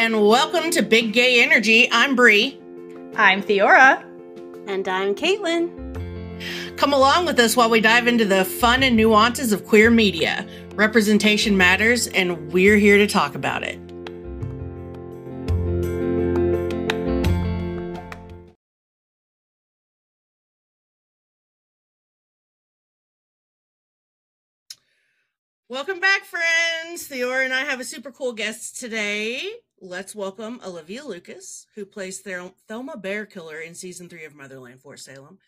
and welcome to Big Gay Energy. I'm Bree. I'm Theora. And I'm Caitlin. Come along with us while we dive into the fun and nuances of queer media. Representation matters, and we're here to talk about it. Welcome back, friends. Theora and I have a super cool guest today. Let's welcome Olivia Lucas, who plays Thel- Thelma Bearkiller in season three of Motherland Fort Salem.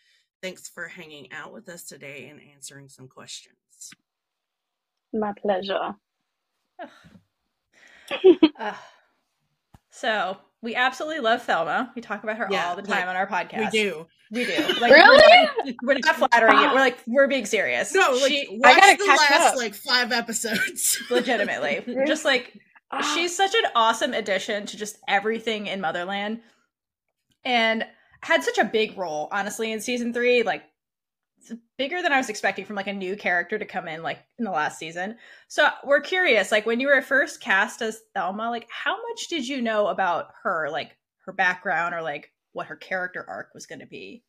Thanks for hanging out with us today and answering some questions. My pleasure. Uh, so we absolutely love Thelma. We talk about her Yeah, all the time like, on our podcast. We do. We do. Like, Really? We're not, we're not flattering it. We're like we're being serious. No, like she I gotta the catch last up. like five episodes. legitimately just like Ah, she's such an awesome addition to just everything in Motherland, and had such a big role honestly in season three. Like bigger than I was expecting from like a new character to come in like in the last season. So we're curious, like when you were first cast as Thelma, like how much did you know about her, like her background or like what her character arc was going to be?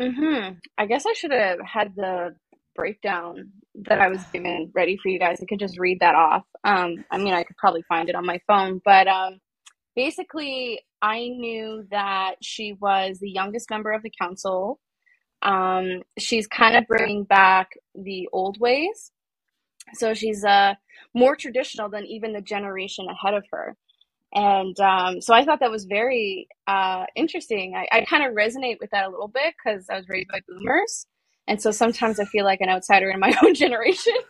mhm. I guess I should have had the breakdown that I was given ready for you guys. I could just read that off. Um, I mean, I could probably find it on my phone, but um, basically, I knew that she was the youngest member of the council. Um, she's kind of bringing back the old ways. So she's uh, more traditional than even the generation ahead of her. And um, so I thought that was very uh, interesting. I, I kind of resonate with that a little bit because I was raised by boomers. And so sometimes I feel like an outsider in my own generation.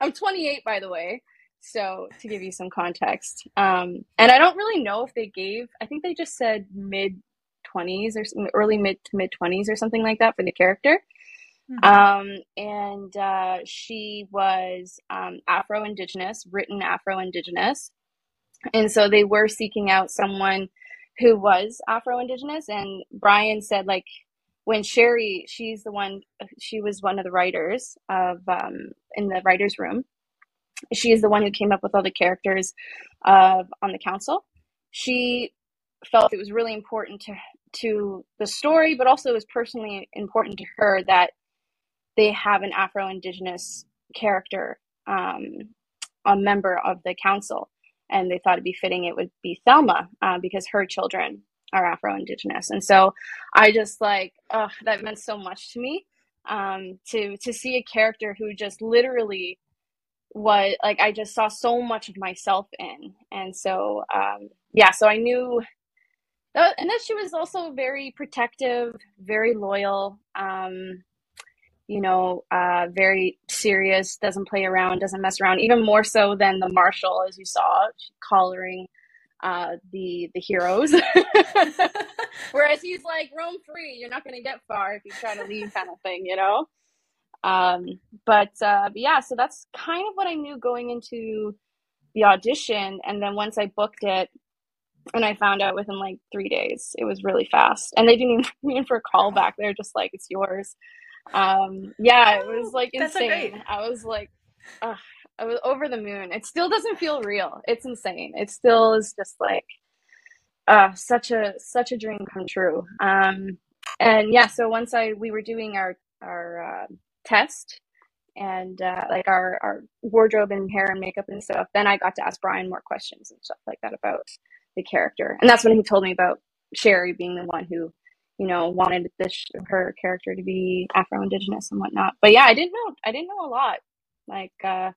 I'm 28, by the way. So to give you some context. Um, and I don't really know if they gave, I think they just said mid 20s or some, early mid to mid 20s or something like that for the character. Um, and uh, she was um, Afro Indigenous, written Afro Indigenous. And so they were seeking out someone who was Afro Indigenous. And Brian said, like, when Sherry, she's the one, she was one of the writers of um, in the writer's room. She is the one who came up with all the characters uh, on the council. She felt it was really important to to the story, but also it was personally important to her that they have an Afro Indigenous character, um, a member of the council, and they thought it'd be fitting it would be Thelma uh, because her children are Afro Indigenous, and so I just like, oh, that meant so much to me um, to to see a character who just literally was like I just saw so much of myself in, and so um, yeah, so I knew. That, and then she was also very protective, very loyal. Um, you know, uh, very serious, doesn't play around, doesn't mess around, even more so than the marshal, as you saw, collaring uh, the the heroes. Whereas he's like, roam free, you're not going to get far if you try to leave, kind of thing, you know? Um, but, uh, but yeah, so that's kind of what I knew going into the audition. And then once I booked it, and I found out within like three days, it was really fast. And they didn't even come in for a call back. They're just like, it's yours um yeah it was like insane i was like ugh, i was over the moon. It still doesn't feel real. It's insane. It still is just like uh such a such a dream come true. Um and yeah so once i we were doing our our uh, test and uh, like our our wardrobe and hair and makeup and stuff then i got to ask brian more questions and stuff like that about the character. And that's when he told me about sherry being the one who you know, wanted this her character to be Afro Indigenous and whatnot. But yeah, I didn't know I didn't know a lot. Like uh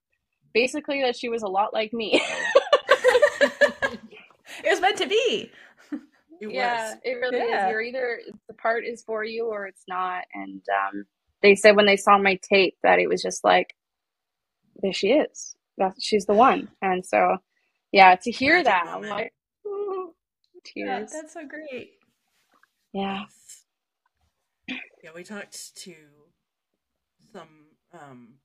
basically that she was a lot like me. it was meant to be. It yeah, was. it really Yeah. is. You're either the part is for you or it's not. And um they said when they saw my tape that it was just like there she is. That she's the one. And so yeah, to hear Magic that, I'm like ooh, Yeah, that's so great. Yeah. Yeah, we talked to some um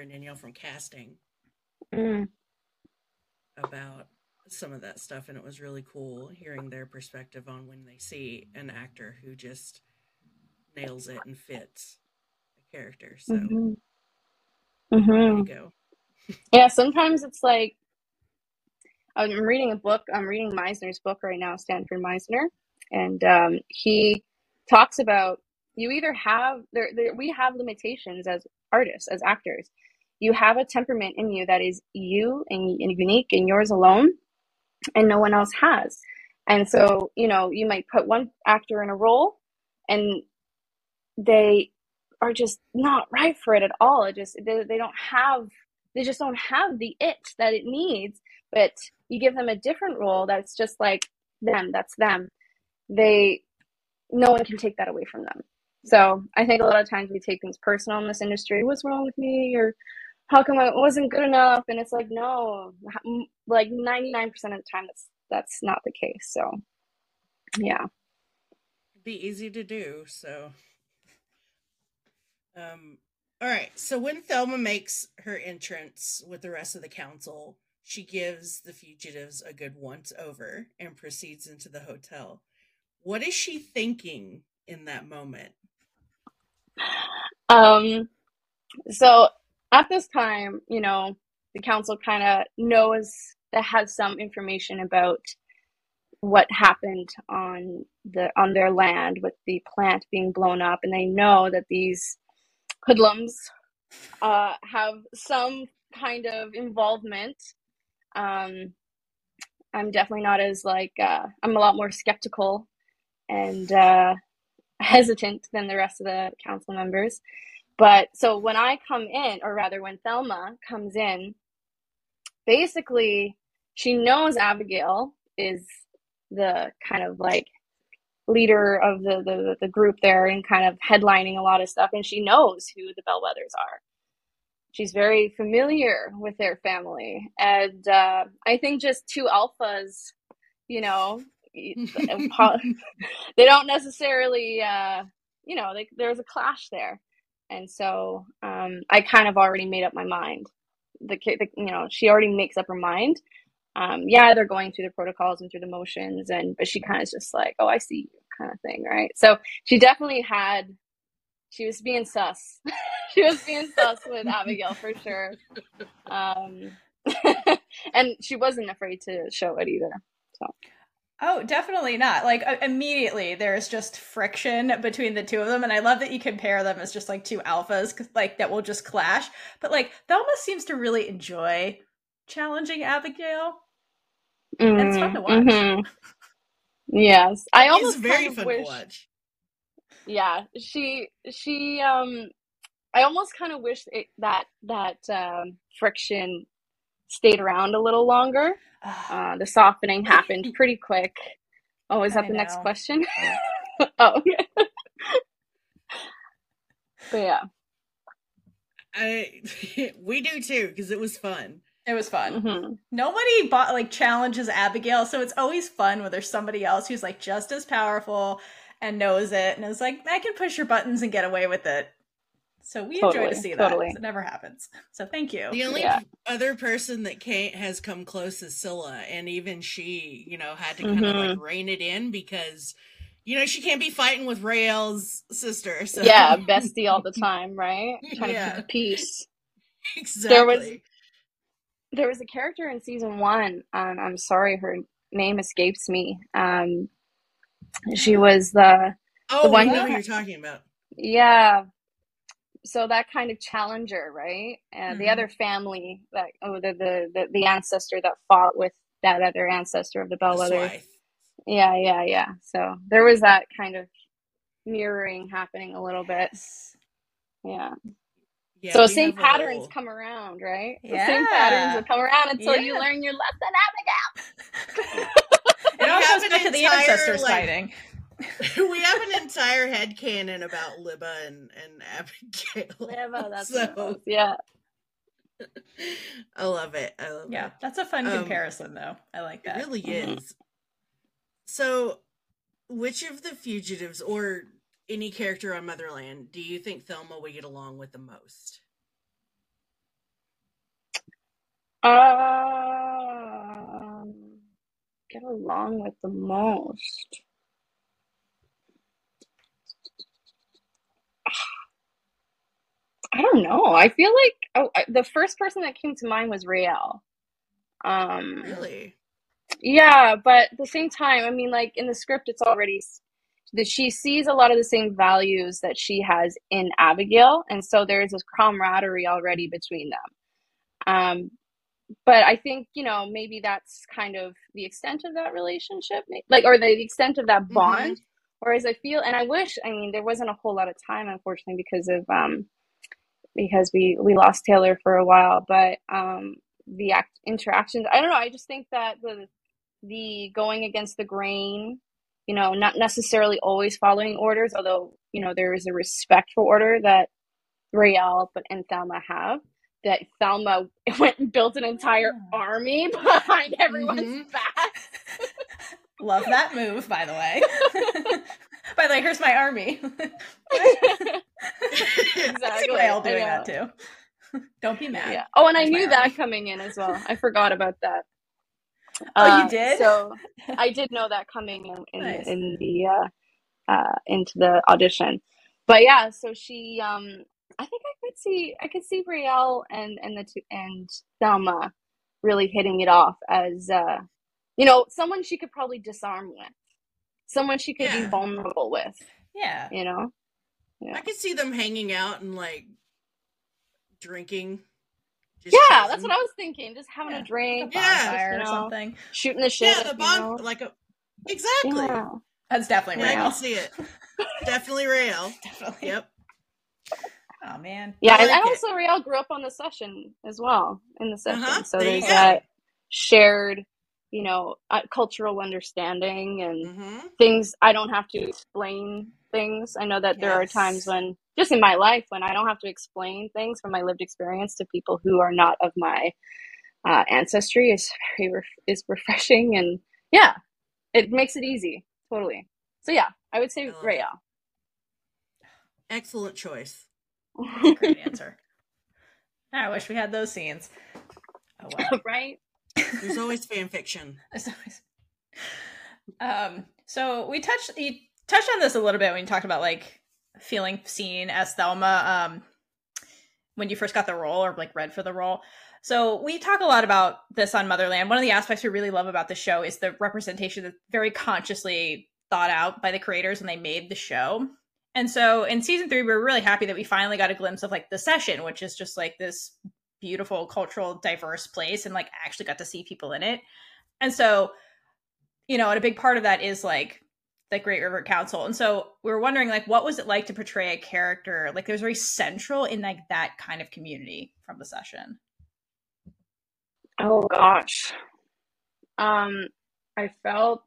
And Danielle from casting Mm. about some of that stuff and it was really cool hearing their perspective on when they see an actor who just nails it and fits a character. So Mhm. there Mhm. you go. Yeah, sometimes it's like I'm reading a book. I'm reading Meisner's book right now, Sanford Meisner, and um, he talks about you either have there, there we have limitations as artists, as actors. You have a temperament in you that is you and, and unique and yours alone, and no one else has. And so, you know, you might put one actor in a role and they are just not right for it at all. It just they, they don't have they just don't have the it that it needs. But you give them a different role that's just like them, that's them. They no one can take that away from them. So I think a lot of times we take things personal in this industry. What's wrong with me? Or how come I wasn't good enough? And it's like, no, like 99% of the time, that's, that's not the case. So yeah. Be easy to do. So, um, all right. So when Thelma makes her entrance with the rest of the council, she gives the fugitives a good once over and proceeds into the hotel. What is she thinking in that moment? Um, so at this time, you know, the council kind of knows that has some information about what happened on the on their land with the plant being blown up, and they know that these hoodlums uh, have some kind of involvement. Um, I'm definitely not as like uh, I'm a lot more skeptical and uh, hesitant than the rest of the council members. But so when I come in, or rather when Thelma comes in, basically she knows Abigail is the kind of like leader of the, the, the group there and kind of headlining a lot of stuff. And she knows who the Bellweathers are. She's very familiar with their family. And uh, I think just two alphas, you know, they don't necessarily, uh, you know, they, there's a clash there. And so um, I kind of already made up my mind. The, the you know, she already makes up her mind. Um, yeah, they're going through the protocols and through the motions, and but she kind of just like, oh, I see you, kind of thing, right? So she definitely had. She was being sus. she was being sus with Abigail for sure. Um, and she wasn't afraid to show it either. So. Oh, definitely not. Like uh, immediately, there's just friction between the two of them, and I love that you compare them as just like two alphas, like that will just clash. But like Thelma seems to really enjoy challenging Abigail. Mm, it's fun to watch. Mm-hmm. Yes, I almost it's very kind of fun wish, to watch. Yeah, she she um, I almost kind of wish it, that that um, friction stayed around a little longer. Uh, the softening happened pretty quick. Oh, is that I the know. next question? oh, but yeah, I we do too because it was fun. It was fun. Mm-hmm. Nobody bought like challenges Abigail, so it's always fun when there's somebody else who's like just as powerful and knows it and is like, I can push your buttons and get away with it. So we totally, enjoy to see that. Totally. It never happens. So thank you. The only yeah. other person that Kate has come close is Scylla, and even she, you know, had to kind mm-hmm. of like rein it in because, you know, she can't be fighting with Raelle's sister. So yeah, bestie all the time, right? Trying yeah. to keep the peace. Exactly. There was there was a character in season one. Um, I'm sorry, her name escapes me. Um, she was the oh, the one I know who you're talking about. Yeah, so that kind of challenger, right? And mm-hmm. the other family that oh the, the, the the ancestor that fought with that other ancestor of the Bellweather. Yeah, yeah, yeah. So there was that kind of mirroring happening a little bit. Yeah. yeah so same patterns little... come around, right? Yeah. The same patterns will come around until yeah. you learn your lesson, Abigail. it all comes back to the ancestors like, fighting. we have an entire head canon about Libba and, and Abigail. Libba, that's so, yeah. I love it. I love yeah, it. that's a fun um, comparison though. I like that. It really mm-hmm. is. So which of the fugitives or any character on Motherland do you think Thelma would get along with the most? Um, get along with the most. I don't know. I feel like oh, the first person that came to mind was Raelle. Um, really? Yeah, but at the same time, I mean, like in the script, it's already that she sees a lot of the same values that she has in Abigail, and so there's this camaraderie already between them. Um, but I think you know maybe that's kind of the extent of that relationship, like or the extent of that Mm-hmm. bond. Whereas I feel, and I wish, I mean, there wasn't a whole lot of time, unfortunately, because of um, because we we lost Taylor for a while. But um, the act interactions, I don't know. I just think that the the going against the grain, you know, not necessarily always following orders, although you know there is a respect for order that Raelle but and Thelma have. That Thelma went and built an entire army behind everyone's Mhm. back. Love that move, by the way. By the way, here's my army. exactly. Raelle I doing that too. Don't be mad. Yeah. Oh, and I Here's my knew army. that coming in as well. I forgot about that. Oh, you Uh, did? So I did know that coming in in, Nice. in the uh, uh, into the audition. But yeah, so she um I think I could see I could see Raelle and and the two and Thelma really hitting it off as uh you know, someone she could probably disarm with. Someone she could be vulnerable with, Yeah. you know? I could see them hanging out and like drinking. just Yeah, that's what I was thinking. Just having Yeah. a drink, Yeah. Bonfire you or know, something. shooting the shit. Yeah, the you bond know? like a exactly. Yeah, Yeah. That's definitely real. I Raelle. can see it. Definitely real. Definitely. Yep. Oh man. Yeah, I and, like and it. also Raelle grew up on the Cession as well in the Cession, Uh-huh, so there there's that shared, you know, uh, cultural understanding and hmm things. I don't have to explain things. I know that there are times when, just in my life, when I don't have to explain things from my lived experience to people who are not of my uh, ancestry is very ref- is refreshing and yeah, it makes it easy. Totally. So yeah, I would say I love it. Excellent choice. Great answer. I wish we had those scenes. Oh well. right? There's always fan fiction. Always. Um, so we touched you touched on this a little bit when you talked about like feeling seen as Thelma um when you first got the role or like read for the role. So we talk a lot about this on Motherland. One of the aspects we really love about the show is the representation that's very consciously thought out by the creators when they made the show. And so in season three, we were really happy that we finally got a glimpse of like the Cession, which is just like this beautiful, cultural, diverse place, and like actually got to see people in it. And so, you know, and a big part of that is like the Great River Council. And so we were wondering, like, what was it like to portray a character like there's very central in like that kind of community from the Cession? Oh gosh. Um I felt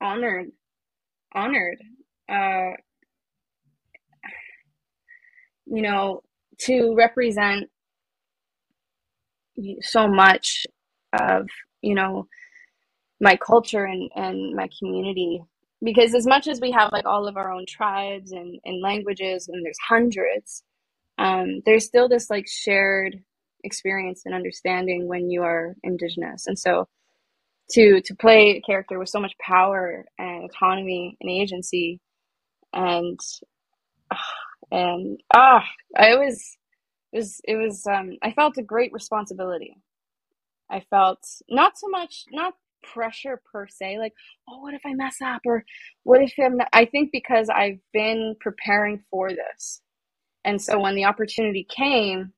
honored. Honored. Uh you know, to represent so much of, you know, my culture and, and my community. Because as much as we have like all of our own tribes and, and languages and there's hundreds, um, there's still this like shared experience and understanding when you are indigenous and so to to play a character with so much power and autonomy and agency and and ah i was it was it was um i felt a great responsibility i felt not so much not pressure per se like oh what if i mess up or what if i'm not? i think because i've been preparing for this and so when the opportunity came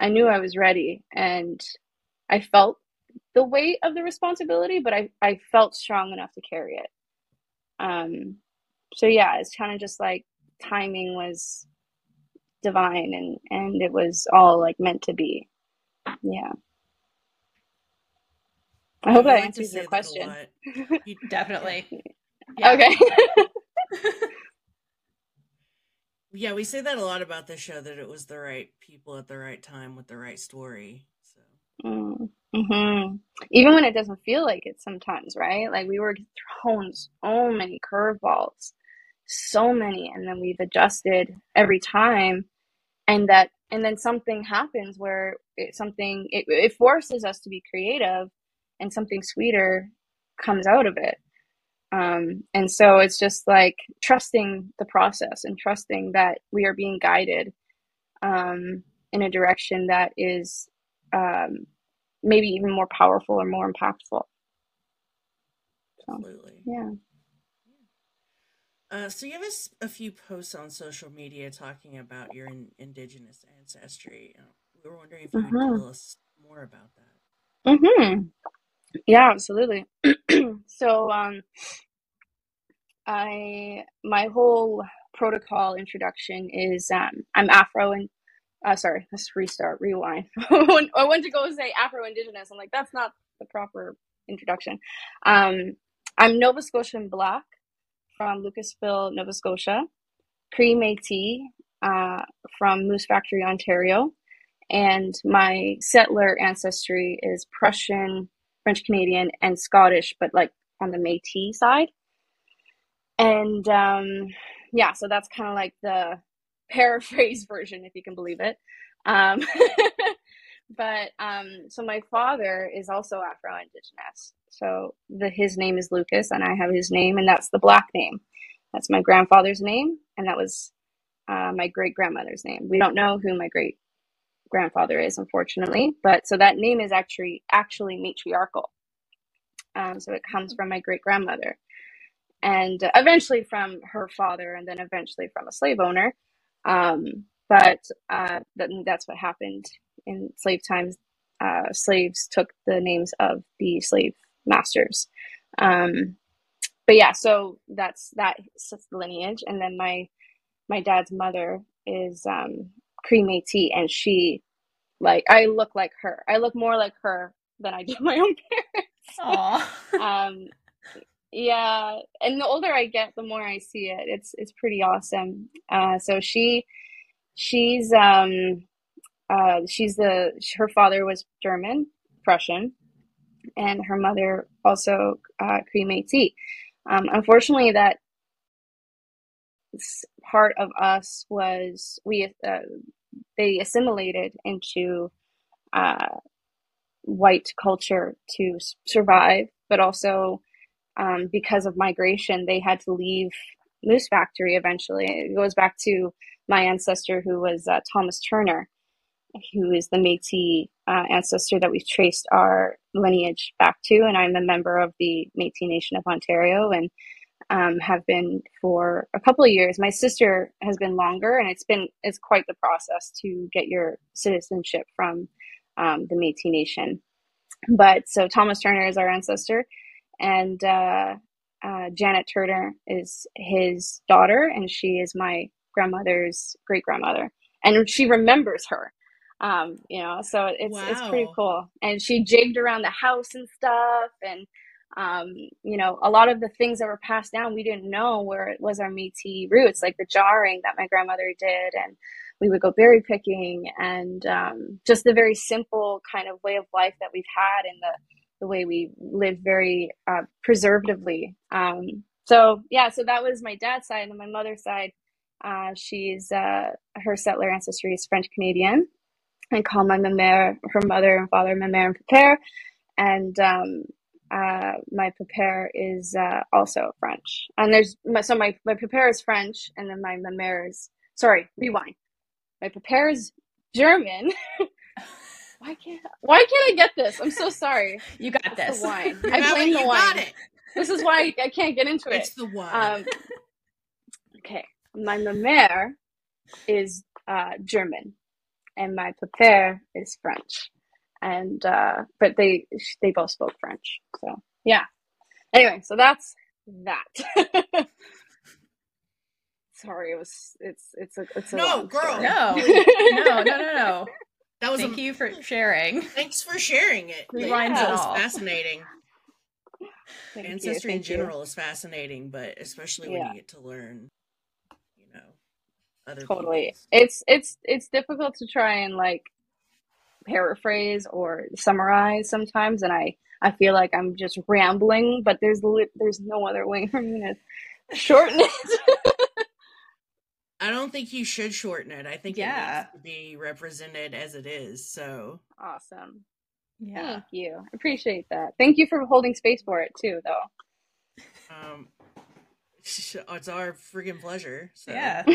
I knew I was ready and I felt the weight of the responsibility, but I, I felt strong enough to carry it. Um, so yeah, it's kind of just like timing was divine and, and it was all like meant to be. Yeah. I hope I that answers your question. You- Definitely. Yeah. Okay. Yeah, we say that a lot about this show that it was the right people at the right time with the right story. So mm-hmm. Even when it doesn't feel like it sometimes, right? Like we were thrown so many curveballs, so many, and then we've adjusted every time, and that, and then something happens where it, something it, it forces us to be creative, and something sweeter comes out of it. Um, and so it's just like trusting the process and trusting that we are being guided um, in a direction that is um, maybe even more powerful or more impactful. Absolutely. Yeah. Uh, so you have a few posts on social media talking about your in, indigenous ancestry. Uh, we were wondering if you could tell us more about that. hmm Yeah, absolutely. so, um, I my whole protocol introduction is um, I'm Afro and uh, sorry, let's restart, rewind. I went to go say Afro Indigenous. I'm like, that's not the proper introduction. Um, I'm Nova Scotian Black from Lucasville, Nova Scotia. Cree Métis uh, from Moose Factory, Ontario, and my settler ancestry is Prussian, French Canadian, and Scottish, but like on the Métis side. And um, yeah, so that's kind of like the paraphrase version, if you can believe it. Um, but um, so my father is also Afro Indigenous. So the his name is Lucas, and I have his name, and that's the black name. That's my grandfather's name, and that was uh, my great grandmother's name. We don't know who my great grandfather is, unfortunately, but so that name is actually actually matriarchal. Um, so it comes from my great grandmother, and eventually from her father, and then eventually from a slave owner. Um, but uh, that, that's what happened in slave times. Uh, slaves took the names of the slave masters. Um, but yeah, so that's that lineage, and then my my dad's mother is um, Cree Métis, and she like I look like her. I look more like her than I do my own parents. um, yeah, and the older I get, the more I see it. It's it's pretty awesome. Uh, so she she's um uh she's the her father was German Prussian, and her mother also uh, Cree Métis. Um, unfortunately, that part of us was we uh, they assimilated into uh, white culture to survive, but also um, because of migration, they had to leave Moose Factory eventually. It goes back to my ancestor, who was uh, Thomas Turner, who is the Métis uh, ancestor that we've traced our lineage back to, and I'm a member of the Métis Nation of Ontario, and um, have been for a couple of years. My sister has been longer, and it's been it's quite the process to get your citizenship from um, the Métis Nation. But so Thomas Turner is our ancestor, and uh, uh, Janet Turner is his daughter, and she is my grandmother's great grandmother, and she remembers her. Um, you know, so it's it's pretty cool. And she jigged around the house and stuff, and um, you know, a lot of the things that were passed down, we didn't know where it was our Métis roots, like the jarring that my grandmother did, and we would go berry picking, and um, just the very simple kind of way of life that we've had, and the the way we lived very uh, preservatively. Um, so yeah, so that was my dad's side, and my mother's side, uh, she's uh, her settler ancestry is French Canadian. I call my mère, her mother and father, my mère and père, and um, uh, my père is uh, also French. And there's my, so my my père is French, and then my mère is sorry, rewind. My père is German. why can't why can't I get this? I'm so sorry. You got It's this. the wine. I blame the wine. it. This is why I can't get into it. It's the one. Um, okay, my mère is uh, German, and my père is French, and uh, but they they both spoke French. So yeah. Anyway, so that's that. Sorry, it was it's it's a it's a No, girl. No, no, no, no, no. that was Thank a, you for sharing. Thanks for sharing it. Rewinds that and was all. fascinating. Thank you, Ancestry in thank you. general is fascinating, but especially when Yeah. you get to learn, you know, other totally people's. it's it's it's difficult to try and like paraphrase or summarize sometimes and i i feel like i'm just rambling but there's lit there's no other way for me to shorten it I don't think you should shorten it. I think it Yeah. needs to be represented as it is. So awesome Yeah. thank you appreciate that thank you for holding space for it too though um it's our freaking pleasure. So Yeah.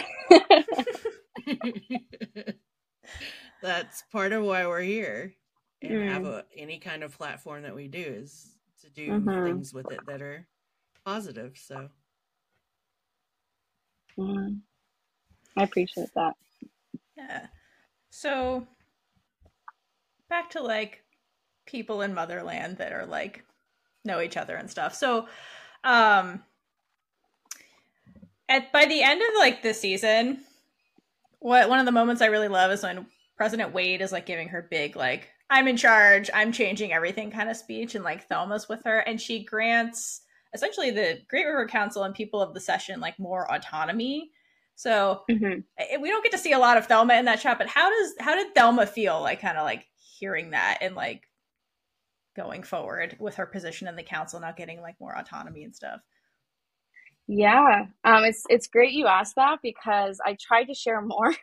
that's part of why we're here and have Mm. a, any kind of platform that we do is to do Mhm. things with it that are positive. So Mm. I appreciate that. Yeah. So back to like people in motherland that are like know each other and stuff. So um at by the end of like the season, what one of the moments I really love is when President Wade is like giving her big like I'm in charge, I'm changing everything kind of speech and like Thelma's with her and she grants essentially the Great River Council and people of the Cession like more autonomy. So hmm I- we don't get to see a lot of Thelma in that shot, but how does how did Thelma feel like kind of like hearing that and like going forward with her position in the council not getting like more autonomy and stuff? Yeah, um, it's it's great you asked that because I tried to share more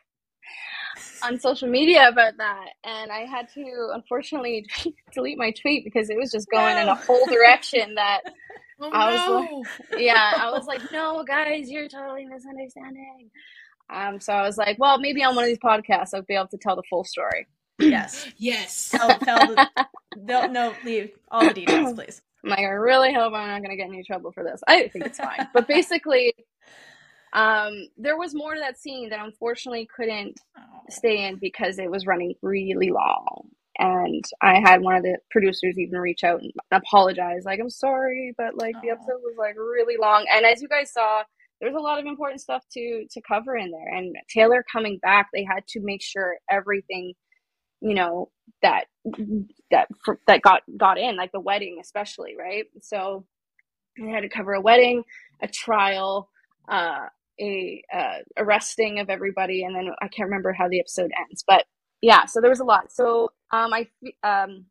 on social media about that, and I had to unfortunately delete my tweet because it was just going in a whole direction that oh I was no. yeah, I was like, no, guys, you're totally misunderstanding. Um, so I was like, well, maybe on one of these podcasts I'll be able to tell the full story. Yes. yes. Tell, tell the, no, no, leave all the details, please. I'm like, I really hope I'm not going to get in any trouble for this. I think it's fine. but basically, um, there was more to that scene that unfortunately couldn't Oh. stay in because it was running really long. And I had one of the producers even reach out and apologize, like, I'm sorry, but like the episode was like really long. And as you guys saw, there's a lot of important stuff to to cover in there. And Taylor coming back, they had to make sure everything, you know, that that that got got in, like the wedding especially, right? So they had to cover a wedding, a trial, uh, a uh, arresting of everybody, and then I can't remember how the episode ends, but yeah, so there was a lot. So um, I um,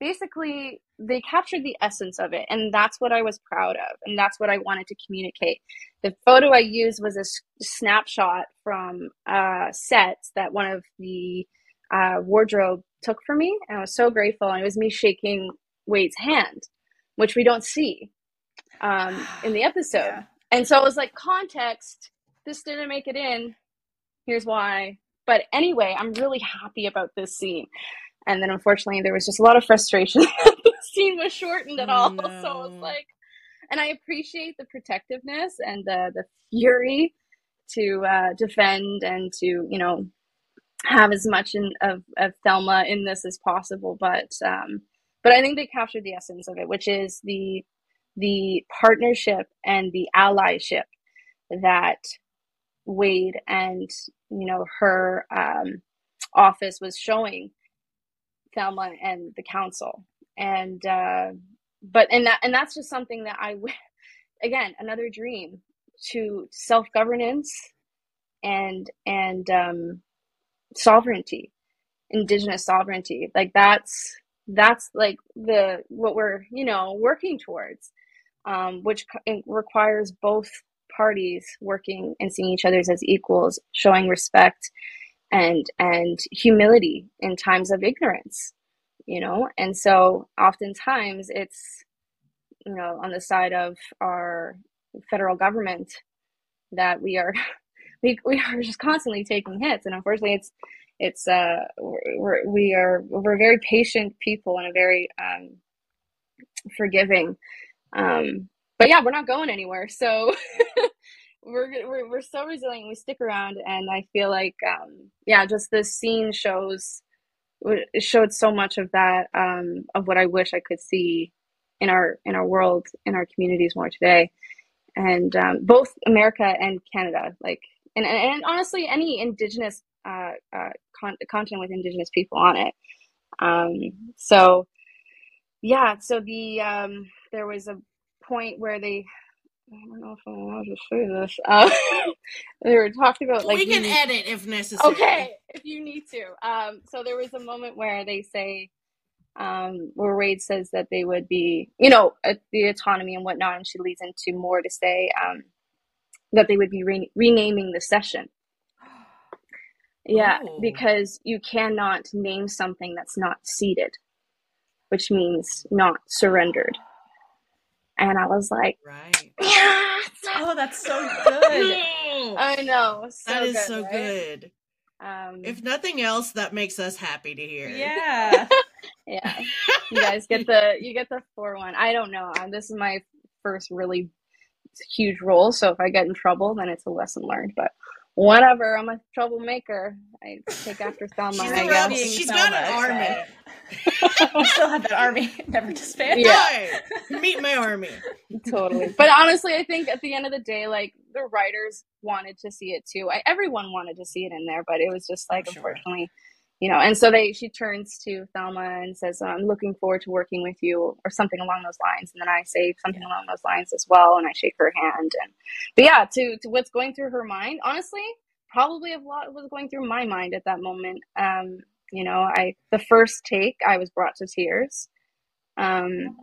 basically they captured the essence of it, and that's what I was proud of, and that's what I wanted to communicate. The photo I used was a s- snapshot from uh, sets that one of the uh, wardrobe took for me, and I was so grateful. And it was me shaking Wade's hand, which we don't see um, in the episode. Yeah. And so I was like, context, this didn't make it in. Here's why. But anyway, I'm really happy about this scene. And then unfortunately, there was just a lot of frustration that the scene was shortened at all. So I was like, and I appreciate the protectiveness and the, the fury to uh, defend and to, you know, have as much in, of, of Thelma in this as possible. But, um, but I think they captured the essence of it, which is the the partnership and the allyship that Wade and you know her um, office was showing Thelma and the council, and uh, but and that and that's just something that I again another dream to self governance and and um, sovereignty, indigenous sovereignty. Like that's that's like the what we're you know working towards um, which requires both parties working and seeing each other as equals, showing respect and and humility in times of ignorance, you know. And so, oftentimes, it's you know on the side of our federal government that we are we, we are just constantly taking hits, and unfortunately, it's it's uh we're, we are we're very patient people and a very um, forgiving um, but yeah, we're not going anywhere. So we're, we're we're so resilient. We stick around, and I feel like um, yeah, just this scene shows it showed so much of that um, of what I wish I could see in our in our world in our communities more today, and um, both America and Canada, like and and, and honestly, any Indigenous uh, uh, con- content with Indigenous people on it. Um, so yeah, so the um, there was a point where they I don't know if I'm allowed to say this. Uh, they were talking about like we can the- edit if necessary. okay if you need to. Um, so there was a moment where they say um, where Wade says that they would be, you know, uh, the autonomy and whatnot, and she leads into more to say um, that they would be re- renaming the Cession. Yeah, Oh. because you cannot name something that's not ceded, which means not surrendered. And I was like, Right. yes, Oh, that's so good. I know, so that is good, so right? good. Um, If nothing else, that makes us happy to hear. yeah. yeah, you guys get the you get the four one. I don't know. Um, this is my first really huge role. So if I get in trouble, then it's a lesson learned. But whatever, I'm a troublemaker. I take after Thelma. She's I a guess. rebel. She's got an Thelma, army. you still have that army never disbanded. Yeah. Right. Meet my army. totally. But honestly, I think at the end of the day, like the writers wanted to see it too. I, everyone wanted to see it in there, but it was just like, Sure. unfortunately, you know. And so they, she turns to Thelma and says, "I'm looking forward to working with you," or something along those lines. And then I say something along those lines as well, and I shake her hand. And but yeah, to to what's going through her mind, honestly, probably a lot was going through my mind at that moment. Um, you know, I the first take, I was brought to tears. Um,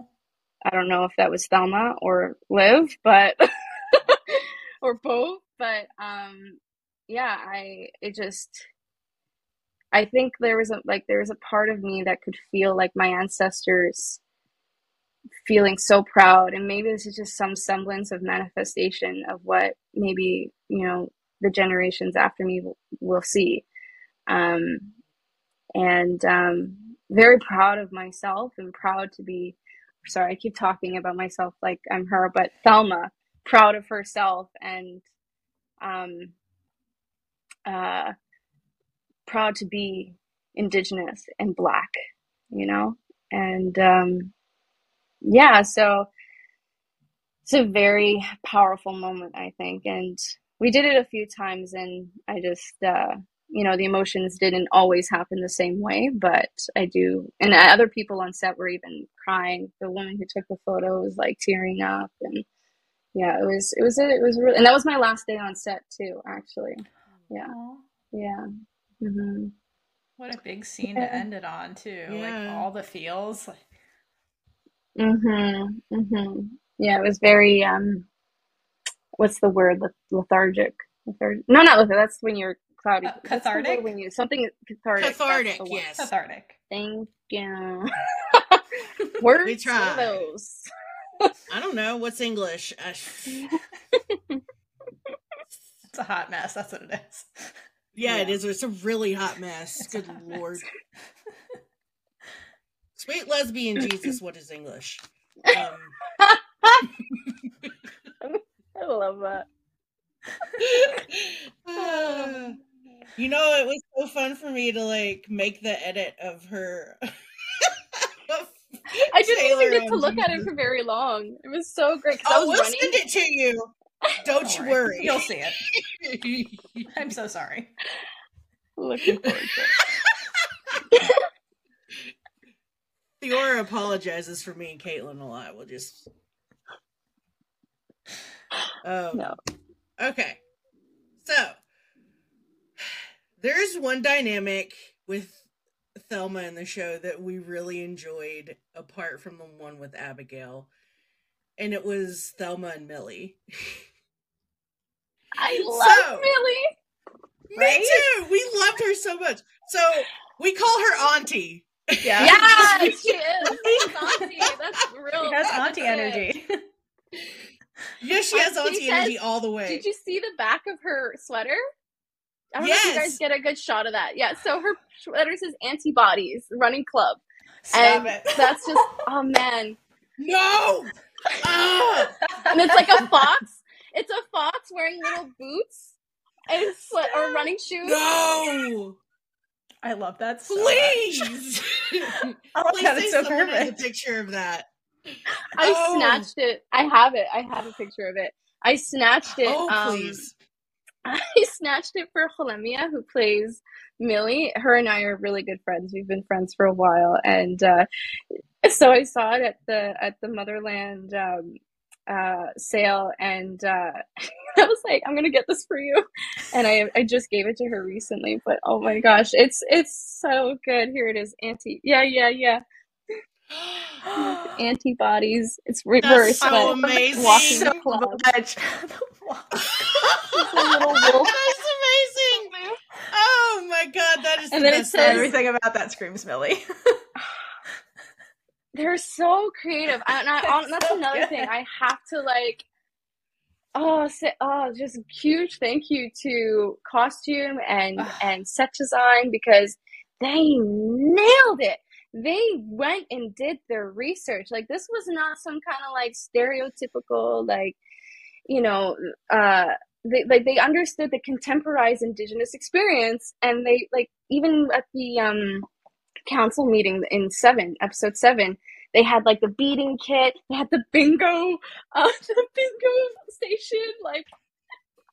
I don't know if that was Thelma or Liv, but or both. But um, yeah, I it just I think there was a like there was a part of me that could feel like my ancestors feeling so proud, and maybe this is just some semblance of manifestation of what maybe you know the generations after me will, will see. Um, and um, very proud of myself and proud to be sorry, I keep talking about myself like I'm her, but Thelma, proud of herself and um, uh, proud to be Indigenous and Black, you know? And um, yeah, so it's a very powerful moment, I think. And we did it a few times, and I just, uh, you know, the emotions didn't always happen the same way, but I do. And other people on set were even crying. The woman who took the photo was like tearing up, and yeah, it was, it was, it was really, and that was my last day on set too, actually. Yeah, yeah. Hmm what a big scene Yeah. to end it on too. Like all the feels. Like, Mhm. Mhm. Yeah, it was very um what's the word? Lethargic. Lethargic. No, not lethargic. That's when you're cloudy. Uh, What's the cathartic? when you something cathartic. Cathartic, yes. cathartic. Thank you. Words We try. tried. those. I don't know what's English. It's a hot mess. That's what it is. Yeah, it Yeah. is. It's a really hot mess. It's Good hot lord. mess. Sweet lesbian Jesus. What is English? Um, I love that. uh, you know, it was so fun for me to like make the edit of her. I didn't Taylor even get to and look at it for very long. It was so great because I Oh, was we'll running. send it to you. Don't you worry. You'll see it. I'm so sorry. Looking forward to it. Theora apologizes for me and Caitlin a lot. We'll just. Um, No. Okay. So, there's one dynamic with Thelma in the show that we really enjoyed, apart from the one with Abigail, and it was Thelma and Millie. I love So- Millie. Me too. We loved her so much. So we call her Auntie. Yeah. Yes, she is. She's auntie. That's real. She has auntie it. energy. yeah, she has Auntie Auntie says- energy all the way. Did you see the back of her sweater? I don't know if you guys get a good shot of that. Yeah, so her sweater says antibodies running club. Stop and it. that's just oh man. No. Ah! And it's like a fox. It's a fox wearing little boots and sweat or running shoes. No. I love that so. Please. My Please god, it's so someone has a perfect. picture of that. I Oh. snatched it. I have it. I have a picture of it. I snatched it. Oh, um, please. I snatched it for Holemia, who plays Millie. Her and I are really good friends. We've been friends for a while, and uh, so I saw it at the at the Motherland um, uh, sale, and uh, I was like, "I'm gonna get this for you," and I I just gave it to her recently. But oh my gosh, it's it's so good. Here it is, anti. Yeah, yeah, yeah. Antibodies. It's reversed, so but amazing. walking so the club. much. Little wolf. That's amazing. Oh my god, that is And the then it says- Everything about that screams Millie. They're so creative and I, It's that's so another good. thing i have to like oh say, oh just huge thank you to costume and and set design because they nailed it they went and did their research. Like this was not some kind of like stereotypical like you know uh they like they understood the contemporized indigenous experience and they like even at the um council meeting in 7 episode 7 they had like the beating kit they had the bingo uh the bingo station like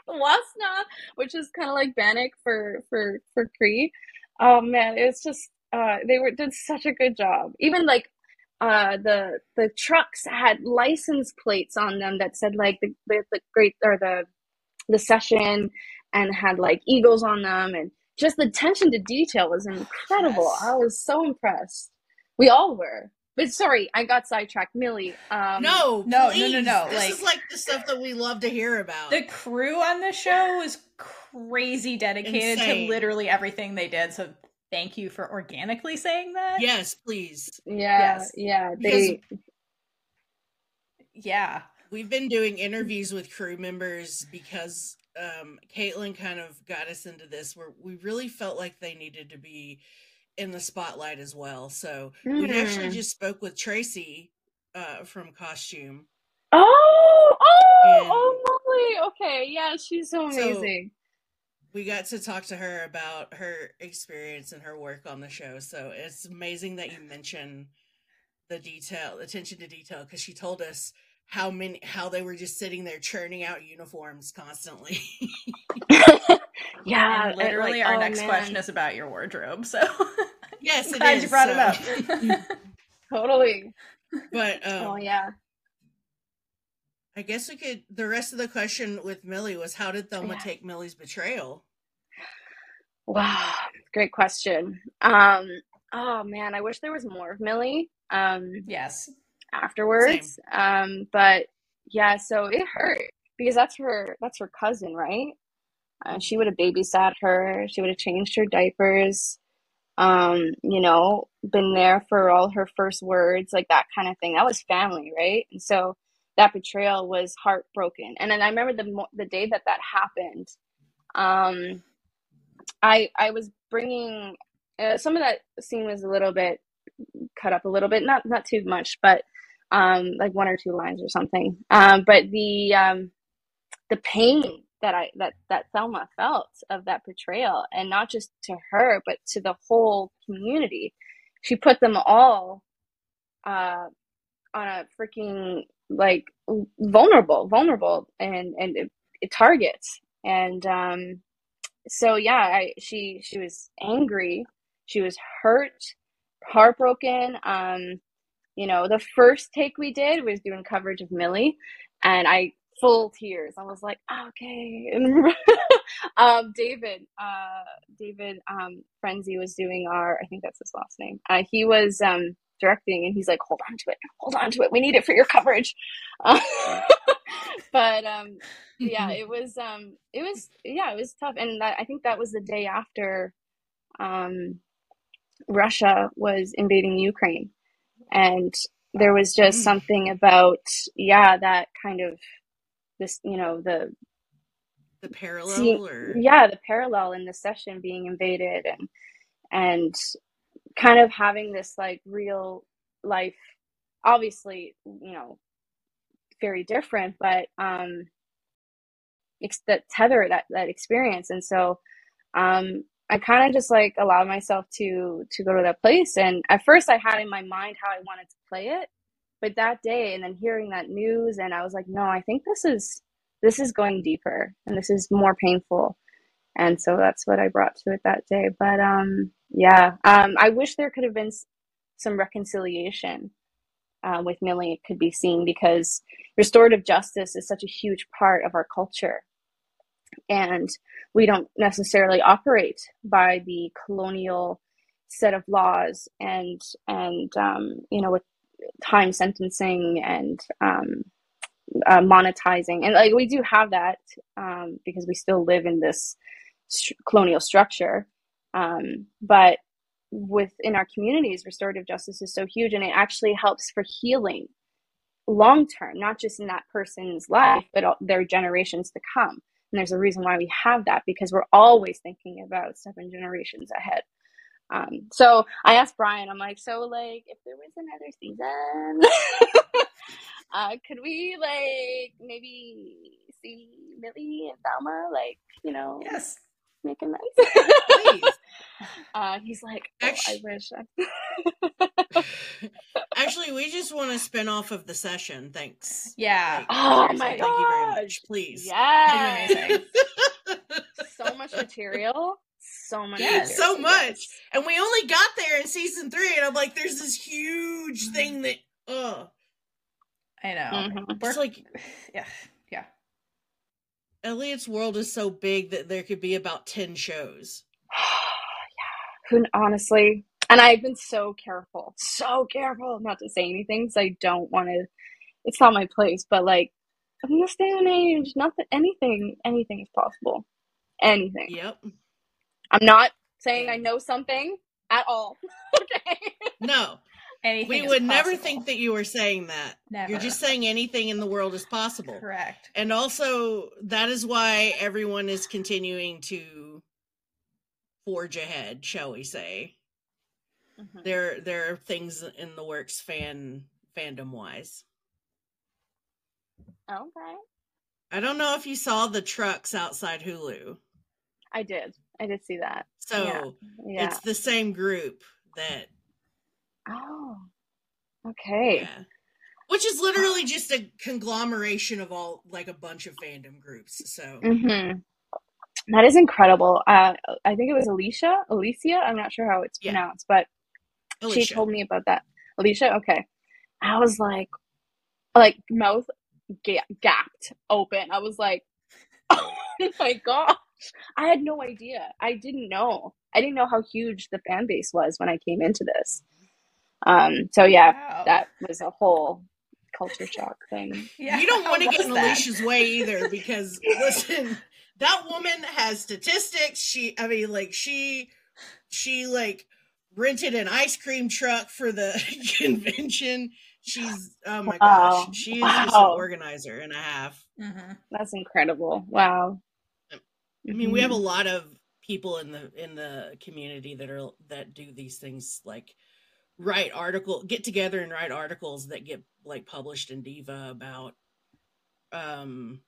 Wasna, which is kind of like Bannock for for for Cree. Oh man, it's just uh, they were did such a good job. Even like uh, the the trucks had license plates on them that said like the, the, the great or the the Cession and had like eagles on them and just the attention to detail was incredible. Yes. I was so impressed. We all were. But sorry, I got sidetracked. Millie. Um, no, no, please. no, no, no. This like, is like the stuff that we love to hear about. The crew on the show was crazy dedicated Insane. to literally everything they did. So thank you for organically saying that. Yes, please. Yeah, yes. yeah. They. Because, yeah, we've been doing interviews with crew members because um Caitlin kind of got us into this where we really felt like they needed to be in the spotlight as well. So mm. we actually hmm. just spoke with Tracy uh, from Costume. Oh, oh, and oh, lovely. Okay, yeah, she's so amazing. So we got to talk to her about her experience and her work on the show. So it's amazing that you mention the detail, attention to detail, because she told us how many how they were just sitting there churning out uniforms constantly. yeah, and literally, like, our oh, next man. question is about your wardrobe. So yes, it glad is, you brought so. it up. totally. But um, oh yeah. I guess we could. The rest of the question with Millie was, how did Thelma yeah. take Millie's betrayal? Wow, great question. Um, oh man, I wish there was more of Millie. Um, yes. Afterwards, um, but yeah, so it hurt because that's her. That's her cousin, right? Uh, she would have babysat her. She would have changed her diapers. Um, you know, been there for all her first words, like that kind of thing. That was family, right? And so that betrayal was heartbroken. And then I remember the the day that that happened. Um, I I was bringing uh, some of that scene was a little bit cut up a little bit, not not too much, but um, like one or two lines or something. Um, but the um, the pain that I that that Thelma felt of that portrayal, and not just to her, but to the whole community. She put them all uh, on a freaking like vulnerable, vulnerable, and and it, it targets. And um, so yeah, I she she was angry, she was hurt, heartbroken. Um, you know, the first take we did was doing coverage of Millie, and I full tears. I was like, okay. um, David, uh, David um, Frazee was doing our, I think that's his last name. Uh, he was um, directing, and he's like, hold on to it, hold on to it. We need it for your coverage. Uh, but um, yeah, it was um, it was yeah, it was tough, and that, I think that was the day after um, Russia was invading Ukraine, and there was just mm. something about yeah that kind of this you know the the parallel see, or... yeah the parallel in the Cession being invaded and and kind of having this like real life obviously you know very different but um it's that tether that that experience and so um i kind of just like allowed myself to to go to that place and at first i had in my mind how i wanted to play it but that day and then hearing that news and i was like no i think this is this is going deeper and this is more painful. And so that's what i brought to it that day but um yeah um i wish there could have been some reconciliation uh, with millie it could be seen because restorative justice is such a huge part of our culture and we don't necessarily operate by the colonial set of laws and and um, you know with time sentencing and um, uh, monetizing. And like we do have that um, because we still live in this st- colonial structure. Um, but within our communities restorative justice is so huge and it actually helps for healing long term not just in that person's life but all, their generations to come and there's a reason why we have that because we're always thinking about seven generations ahead Um, so I asked Brian, I'm like, so like, if there was another season, uh, could we like maybe see Millie and Thelma, like, you know, Yes. Make a nice? Please. uh, he's like, oh, I Actu- wish. Actually, we just want a spin off of the Cession. Thanks. Yeah. Oh seriously, my Thank you very much. Please. Amazing. so much material. So much. So much. And we only got there in season three, and I'm like, there's this huge thing that, uh, I know. Mhm. We're it's like yeah. Eliot's world is so big that there could be about 10 shows. yeah. Who honestly, and I've been so careful, so careful not to say anything because I don't want to. It's not my place, but like in this day and age, nothing, anything, anything is possible. Anything. Yep. I'm not saying I know something at all. okay. No, Anything we would never think that you were saying that. Never. You're just saying anything in the world is possible. correct. And also, that is why everyone is continuing to forge ahead, shall we say. Mhm. There there are things in the works fan fandom wise. Okay. I don't know if you saw the trucks outside Hulu. I did. I did see that. So Yeah. it's the same group that Oh. Okay. yeah. Which is literally just a conglomeration of all like a bunch of fandom groups. So hmm That is incredible. Uh, I think it was Alicia. Alicia. I'm not sure how it's Yeah. pronounced, but she told me about that. Alicia. Okay. I was like, like mouth ga- gapped open. I was like, oh my gosh. I had no idea. I didn't know. I didn't know how huge the fan base was when I came into this. Um. So yeah, Wow. that was a whole culture shock thing. yeah. you don't want to get in that? Alicia's way either because listen, that woman has statistics. She I mean like she she like rented an ice cream truck for the convention. She's oh my Wow. gosh. She is just an organizer and a half. Mhm. That's incredible. Wow. I mean, we have a lot of people in the in the community that are that do these things like write article get together and write articles that get like published in diva about um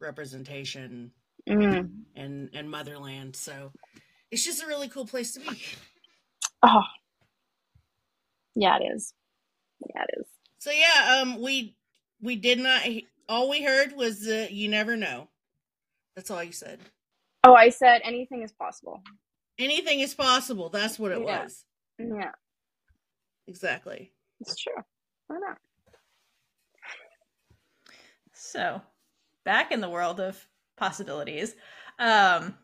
representation Mm. and and motherland so it's just a really cool place to be Oh. Yeah, it is. Yeah, it is. so yeah um we we did not all we heard was uh, you never know that's all you said Oh, I said anything is possible. anything is possible that's what it Yeah. was Yeah, exactly it's true. Why not? So, back in the world of possibilities, um,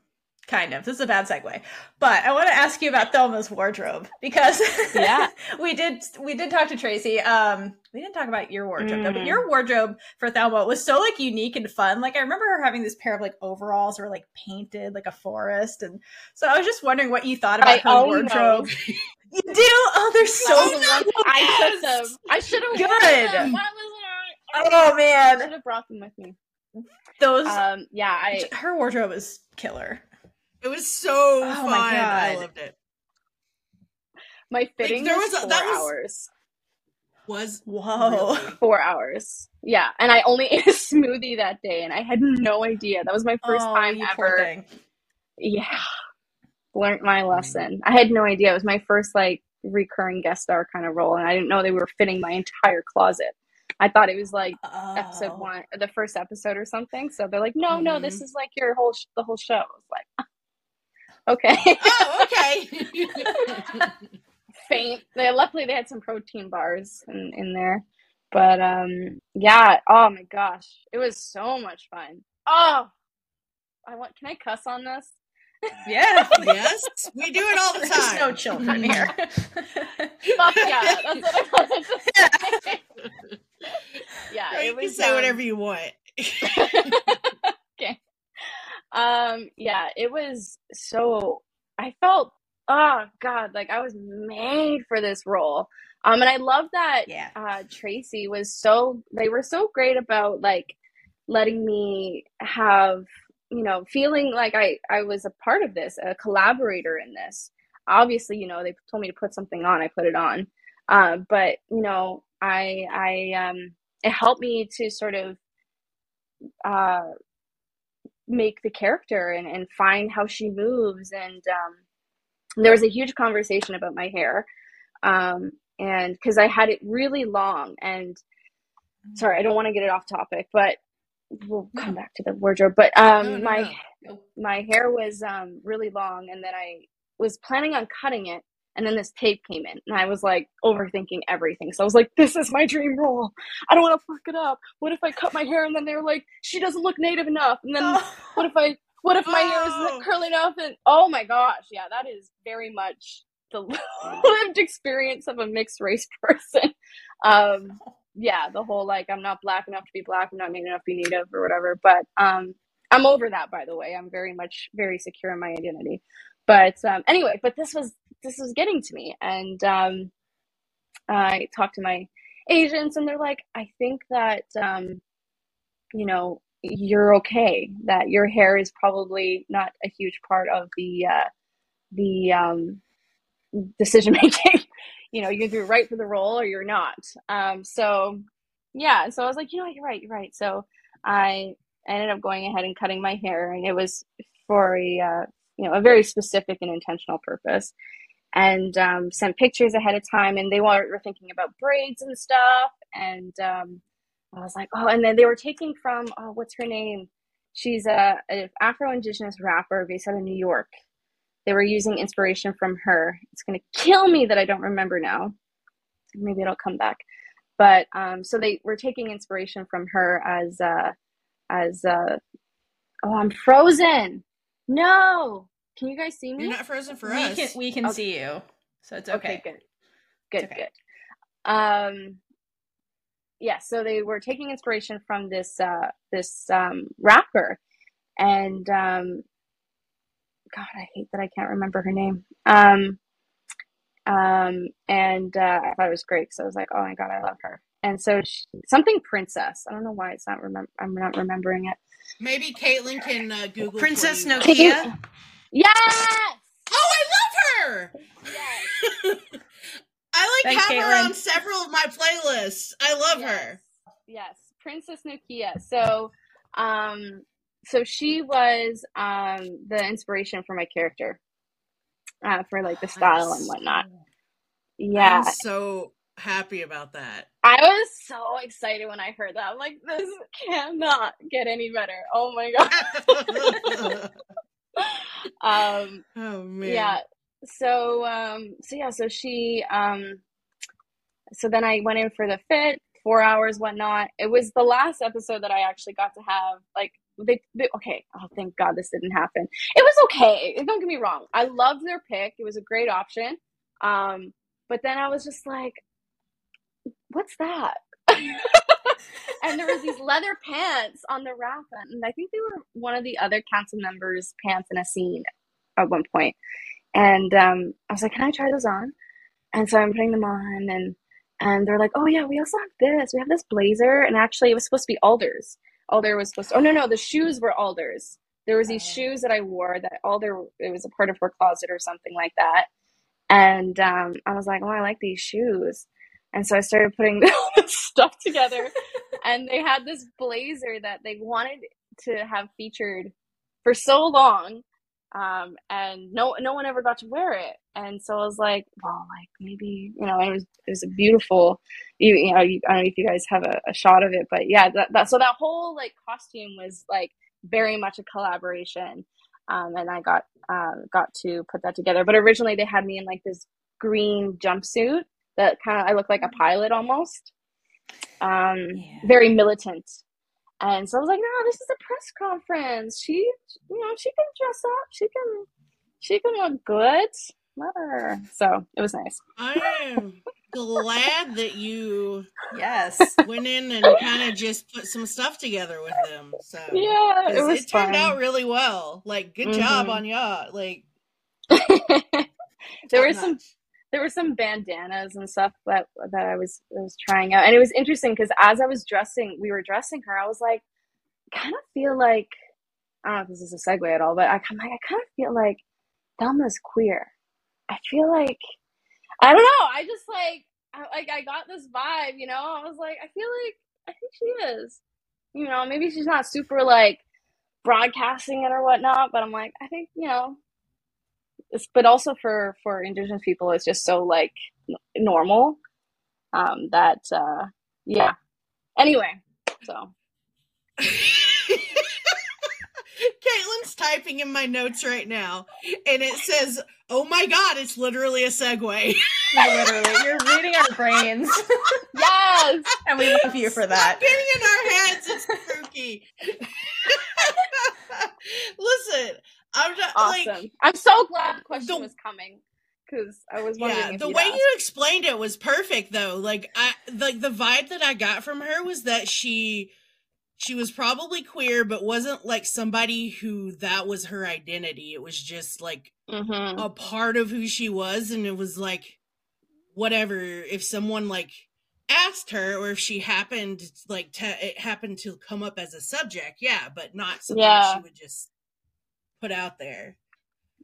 kind of. This is a bad segue, but I want to ask you about Thelma's wardrobe because Yeah. we did we did talk to Tracy. Um, we didn't talk about your wardrobe though, but Mm. your wardrobe for Thelma was so like unique and fun. Like I remember her having this pair of like overalls that were like painted like a forest, and so I was just wondering what you thought about I her wardrobe. those. You do? They're so That was I took Yes! them. I should have Good. worn them. Why was I- Oh I man, should have brought them with me. those Um, yeah, I her wardrobe is killer. It was so Oh fun. my I loved it. my fitting there was, was a- four that was- hours. Was Whoa. really- Four hours. Yeah, and I only ate a smoothie that day, and I had no idea. That was my first Oh, time ever. Yeah, learned my lesson. I had no idea. It was my first like recurring guest star kind of role, and I didn't know they were fitting my entire closet. I thought it was like episode Oh. one, the first episode or something. So they're like, no, no, this Mhm. is like your whole sh- the whole show. I was like, okay, oh, okay. faint. They luckily they had some protein bars in in there, but um, yeah. Oh my gosh, it was so much fun. Oh, I want. Can I cuss on this? Yeah. yes, we do it all the There's time. no children here. Fuck yeah, that's what I wanted to say. yeah, you it can was. say um, whatever you want. okay. Um, yeah, it was so I felt oh god, like I was made for this role. Um and I love that yeah. uh Tracy was so they were so great about like letting me have, you know, feeling like I I was a part of this, a collaborator in this. obviously, you know, they told me to put something on, I put it on. Uh, but you know, I I um, it helped me to sort of uh, make the character and, and find how she moves. And um, there was a huge conversation about my hair, um, and because I had it really long and sorry, I don't want to get it off topic, but we'll come back to the wardrobe. But um, No, no, my no. my hair was um, really long, and then I was planning on cutting it, and then this tape came in, and I was like overthinking everything. So I was like, "This is my dream role. I don't want to fuck it up. What if I cut my hair and then they're like, she doesn't look native enough, and then what if I what if my hair Oh. isn't curly enough? And oh my gosh, yeah, that is very much the lived experience of a mixed race person. Um, yeah, the whole like I'm not black enough to be black, I'm not native enough to be native or whatever. But um, I'm over that, by the way. I'm very much very secure in my identity. But um, anyway, but this was this was getting to me, and um, I talked to my agents, and they're like, I think that um, you know you're okay. That your hair is probably not a huge part of the uh, the um, decision making. You know, you're either right for the role or you're not. Um, so yeah, so I was like, you know what, you're right, you're right. So I ended up going ahead and cutting my hair, and it was for a uh, you know a very specific and intentional purpose. And um, sent pictures ahead of time, and they were, were thinking about braids and stuff. And um, I was like, oh, and then they were taking from oh, what's her name? She's a, an Afro Indigenous rapper based out of New York. They were using inspiration from her. It's gonna kill me that I don't remember now. Maybe it'll come back. But um, so they were taking inspiration from her as uh, as uh, oh, I'm frozen. No, can you guys see me? You're not frozen for we us. can we can Okay. see you, so it's okay, okay. good, good, okay. good. Um, yeah, so they were taking inspiration from this uh, this um, rapper, and um, God, I hate that I can't remember her name. Um, um, and uh, I thought it was great because I was like, oh my God, I love her. And so she, something princess. I don't know why it's not remember. I'm not remembering it. Maybe Caitlin can uh, Google. for Princess you. Nokia. Yes. Oh, I love her. Yes. I like Thanks, have her on several of my playlists. I love her. Yes, Princess Nokia. So, um, so she was um the inspiration for my character, uh, for like the style and whatnot. Yeah, I'm so happy about that. I was so excited when I heard that. I'm like, this cannot get any better. Oh my god. um, oh man. yeah. So, um, so yeah, so she, um, so then I went in for the fit, four hours, whatnot. It was the last episode that I actually got to have, like, they, they okay. Oh, thank God this didn't happen. It was okay. Don't get me wrong. I loved their pick. It was a great option. Um, but then I was just like, what's that? and there was these leather pants on the rack, and I think they were one of the other council members' pants in a scene at one point. And um, I was like, "Can I try those on?" And so I'm putting them on, and and they're like, "Oh yeah, we also have this. We have this blazer." And actually, it was supposed to be Alder's. Alder was supposed to. Oh no, no, the shoes were Alder's. There was these Oh. shoes that I wore that Alder. It was a part of her closet or something like that. And um, I was like, "Oh, I like these shoes." And so I started putting stuff together, and they had this blazer that they wanted to have featured for so long um, and no no one ever got to wear it. And so I was like, well, like maybe you know, it was it was a beautiful. You, you know, you, I don't know if you guys have a, a shot of it, but yeah, that, that so that whole like costume was like very much a collaboration, um, and I got uh, got to put that together. But originally they had me in like this green jumpsuit that kind of I look like a pilot almost, um, Yeah. very militant. And so I was like, no, this is a press conference. She, you know, she can dress up. She can, she can look good. Let her. So it was nice. I am glad that you Yes. went in and kind of just put some stuff together with them. So yeah, it was it turned fun. out really well. Like good job Mhm. on y'all. Like there were some notch. There were some bandanas and stuff that that I was I was trying out, and it was interesting because as I was dressing, we were dressing her. I was like, kind of feel like I don't know if this is a segue at all, but I kind of I kind of feel like Thelma's queer, I feel like I don't know. I just like I, like I got this vibe, you know. I was like, I feel like I think she is. You know, maybe she's not super like broadcasting it or whatnot, but I'm like, I think you know. It's, but also for for indigenous people, it's just so like n- normal um, that uh, yeah. Anyway, so Caitlin's typing in my notes right now, and it says, "Oh my god, it's literally a segue." Literally, you're reading our brains, yes, and we love you for that. Stop getting in our heads. It's spooky. Listen, I'm just, awesome. like I'm so glad the question the- was coming because I was wondering. yeah. if The way you explained it was perfect, though. Like I like the vibe that I got from her was that she she was probably queer, but wasn't like somebody who that was her identity. It was just like Mhm. a part of who she was and it was like whatever if someone like asked her or if she happened like to it happened to come up as a subject yeah but not something Yeah. she would just put out there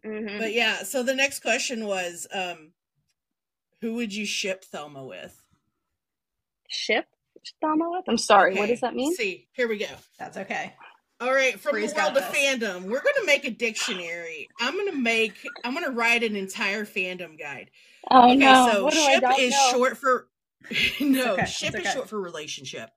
Mhm. but yeah so the next question was um who would you ship thelma with Ship Thelma with? I'm sorry. What does that mean? see here we go That's okay. all right from Bree's the world of fandom we're gonna make a dictionary i'm gonna make i'm gonna write an entire fandom guide Oh Okay, no! so what do I ship not is know? short for no, okay, ship it's is short for relationship.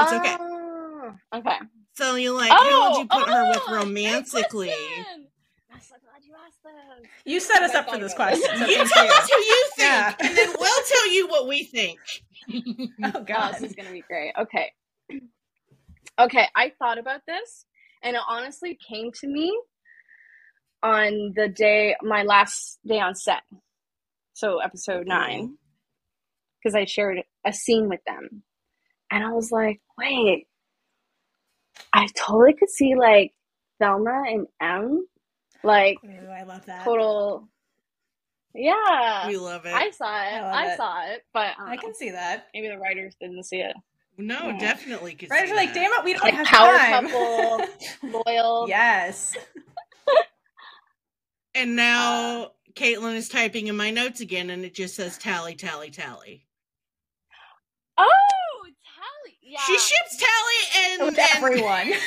it's okay. Oh, Okay. So you're like, who would you put her with oh, oh romantically? I'm so glad you asked this. You set us up for this question. So You tell us who you think, Yeah. and then we'll tell you what we think. Oh Oh, this is gonna be great. Okay. Okay, I thought about this, and it honestly came to me on the day, my last day on set. So episode nine, because I shared a scene with them, and I was like, wait, I totally could see like Thelma and M, like Ooh, I love that. total. Yeah, we love it. I saw it. I I, saw it, but I, I can um, see that. maybe the writers didn't see it. no, Yeah. definitely could. Right? see You're like, damn it, we don't Like have power time. couple, loyal. yes. And now uh, Caitlin is typing in my notes again, and it just says tally, tally, tally. Oh, Tally. Yeah. She ships tally and, With and everyone.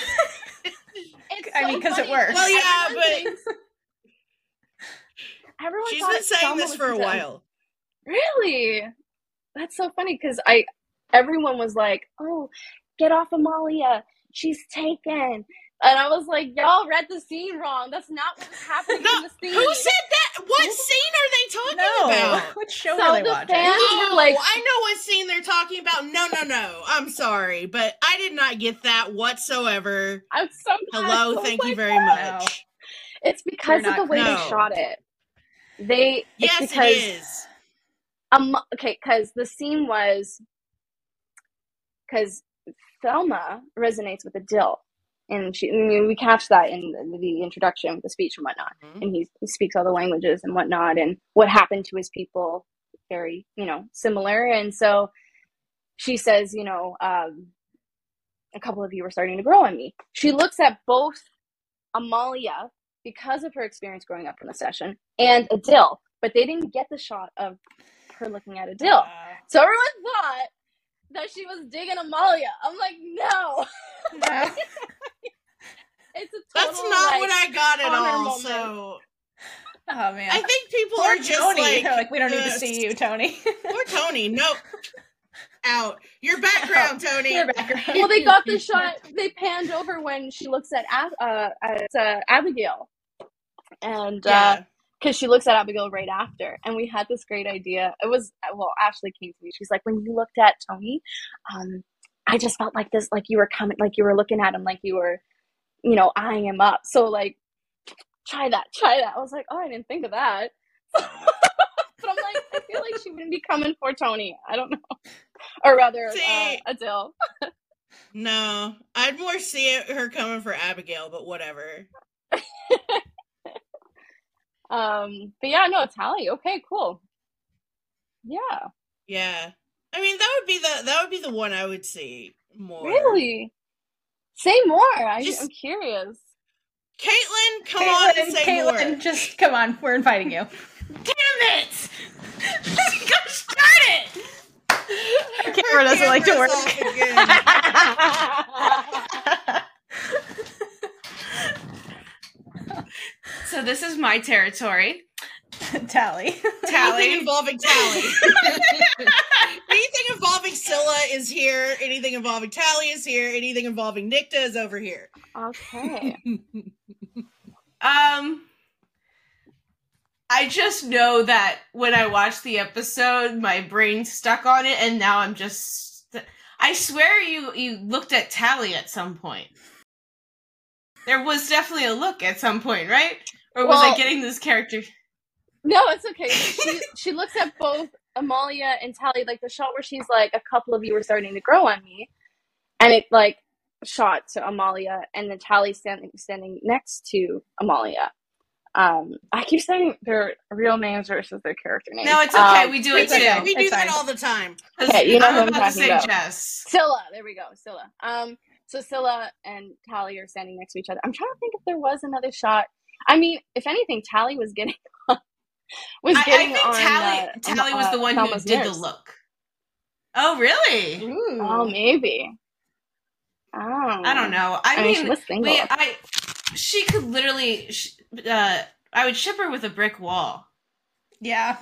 It's I mean, 'cause it works. Well, yeah, everyone but- everyone she's thought been saying this for a the- while. Really? That's so funny because I, everyone was like, "Oh, get off Amalia, she's taken," and I was like, "Y'all read the scene wrong. That's not what's happening No, in the scene." Who said that? What scene are they talking no. about? What show So are they the watching? fans- Oh, were like- I know what scene they're talking about. No, no, no. I'm sorry, but I did not get that whatsoever. I'm so glad. Hello, was thank you very No. much. It's because You're of the way correct. they shot it. They Yes, it's because it is. um okay because the scene was because Thelma resonates with Adil, and she I mean, we catch that in the, the introduction, the speech and whatnot, Mhm. and he, he speaks all the languages and whatnot, and what happened to his people, very you know similar, and so she says, you know, um, a couple of you were starting to grow on me. She looks at both Amalia because of her experience growing up in the Cession and Adil, but they didn't get the shot of her looking at Adil. So everyone thought that she was digging Amalia. I'm like, no. no. It's a total, That's not like, what I got at all. moment. So Oh man. I think people Poor are just Tony. like, They're like, we don't need to uh, see you, Tony. Poor Tony. Nope. Out. Your background, Tony. Your background. well, they got the shot. They panned over when she looks at uh, at uh, Abigail, and Yeah. because she looks at Abigail right after, and we had this great idea. It was well, Ashley came to me. She's like, when you looked at Tony, um, I just felt like this, like you were coming, like you were looking at him, like you were, you know, eyeing him up. So like, try that, try that. I was like, oh, I didn't think of that. but I'm like, I feel like she wouldn't be coming for Tony. I don't know, or rather, See- uh, Adele. No, I'd more see it, her coming for Abigail, but whatever. Um, but yeah, no, Tally. Okay, cool. Yeah, Yeah. I mean, that would be the that would be the one I would see more. really. Say more. I, Just- I'm curious. Caitlin, come on and Caitlin, say Caitlin, more. just come on. We're inviting you. Damn it! Gosh darn it! Our camera doesn't like to work. off again. So this is my territory. Tally. Tally. Anything Tally. involving Tally. Anything Scylla is here. Anything involving Tally is here. Anything involving Nicte is over here. okay. Um, I just know that when I watched the episode, my brain stuck on it, and now I'm just. I swear you you looked at Tally at some point. There was definitely a look at some point, right? Or was I getting this character? No, it's okay. She she looks at both Amalia and Tally, like the shot where she's like, "A couple of you are starting to grow on me," and it like shot to Amalia, and then Tally standing standing next to Amalia. Um, I keep saying their real names versus their character names. No, it's okay. Um, we do it do, too. we do It's that fine. all the time. Okay, you know who I'm I'm about to talking say about. Jess. Scylla. There we go, Scylla. Um, so Scylla and Tally are standing next to each other. I'm trying to think if there was another shot. I mean, if anything, Tally was getting was I, I getting think on. Tally uh, Tally was uh, the one who Thelma's did the look. Oh, really? Ooh. Oh, maybe. Oh, I don't know. I, I mean, she was single. we, I she could literally. sh- Uh, I would ship her with a brick wall. Yeah.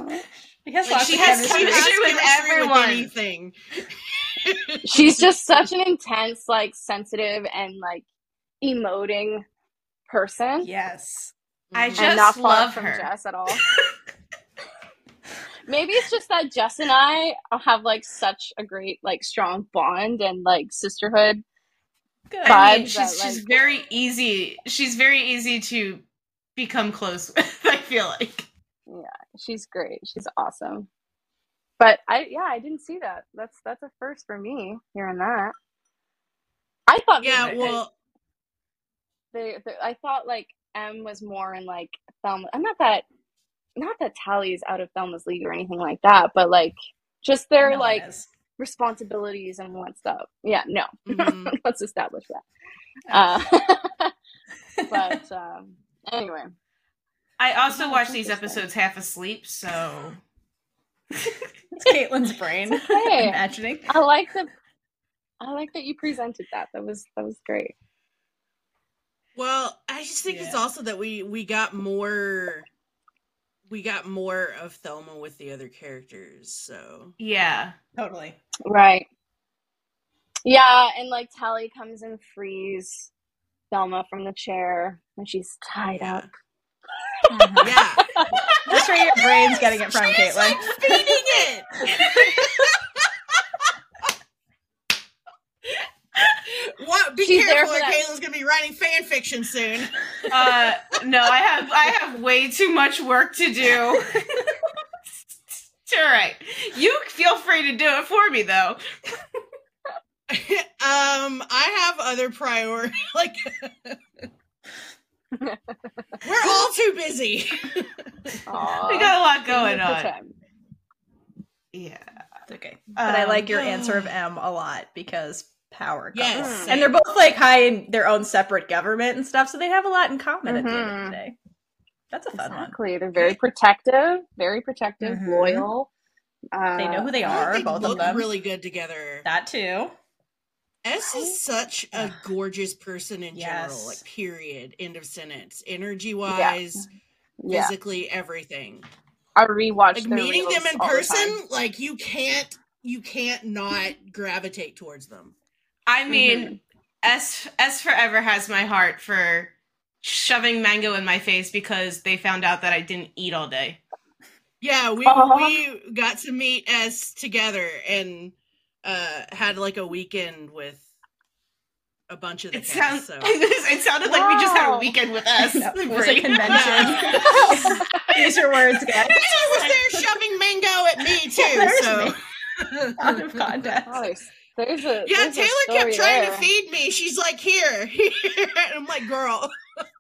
She has Like, she has chemistry. chemistry with everyone. anything. She's just such an intense, like sensitive and like emoting person, Yes. I just and not love from her. Jess at all. Maybe it's just that Jess and I have like such a great, like, strong bond and like sisterhood. Good. I mean, she's that, she's like- very easy. She's very easy to become close with. I feel like. Yeah, she's great. She's awesome. But I, yeah, I didn't see that. That's that's a first for me hearing that. I thought Yeah, well, they, they, I thought like M was more in like Thelma. I'm not that, not that Tally's out of Thelma's league or anything like that, but like just their No like responsibilities and what stuff. Yeah, no, mhm. let's establish that. Uh, but um, anyway, I also Yeah, watch these episodes half asleep, so It's Caitlin's brain. It's okay. Imagining. I like the, I like that you presented that. That was that was great. Well, I just think it's also that we we got more we got more of Thelma with the other characters. So yeah. Totally. Right. Yeah, and like Tally comes and frees Thelma from the chair when she's tied yeah, up. Uh-huh. yeah. That's where your brain's getting it from, Caitlin. like feeding it. what? Be She's careful, for or that- Caitlin's gonna be writing fan fiction soon. Uh, no, I have I have way too much work to do. It's all right. You feel free to do it for me, though. um, I have other priority. Like, we're all too busy. Aw. We got a lot going on. Yeah. Okay. But I Um, like your answer of M a lot because power comes. Yes, And they're both like high in their own separate government and stuff, so they have a lot in common at the end of the day. That's a fun one. Exactly. They're very protective, very protective, Mhm. loyal. Uh, They know who they I think are, they both look of them. really good together. That too. S is such a gorgeous person in general. Like, period. End of sentence. Energy wise, Yeah. physically, everything. I rewatched Like meeting reels them in all the person, like you can't, you can't not gravitate towards them. I mean, S S forever has my heart for shoving mango in my face because they found out that I didn't eat all day. Yeah, we Aw. we got to meet S together and uh had like a weekend with a bunch of the It cast. sounds So it sounded like we just had a weekend with us. No, it was a convention. Use your words, guys. I was there shoving mango at me too. There's so me. Out of context. There's, there's a yeah, there's a Taylor story kept trying there. to feed me. She's like, here, here. And I'm like, girl.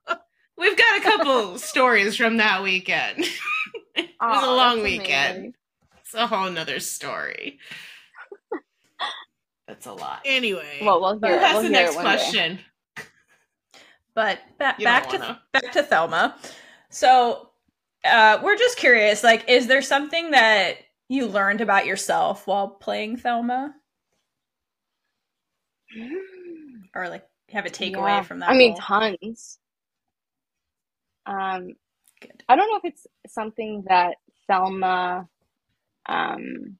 We've got a couple stories from that weekend. it was a long weekend. amazing. It's a whole nother story. That's a lot. Anyway, Well, we'll hear, it. has we'll the hear next it day. question? But ba- back to wanna. back to Thelma. So uh, we're just curious. Like, is there something that you learned about yourself while playing Thelma, or like have a takeaway Yeah. from that? I mean, role? tons. Um, Good. I don't know if it's something that Thelma, um,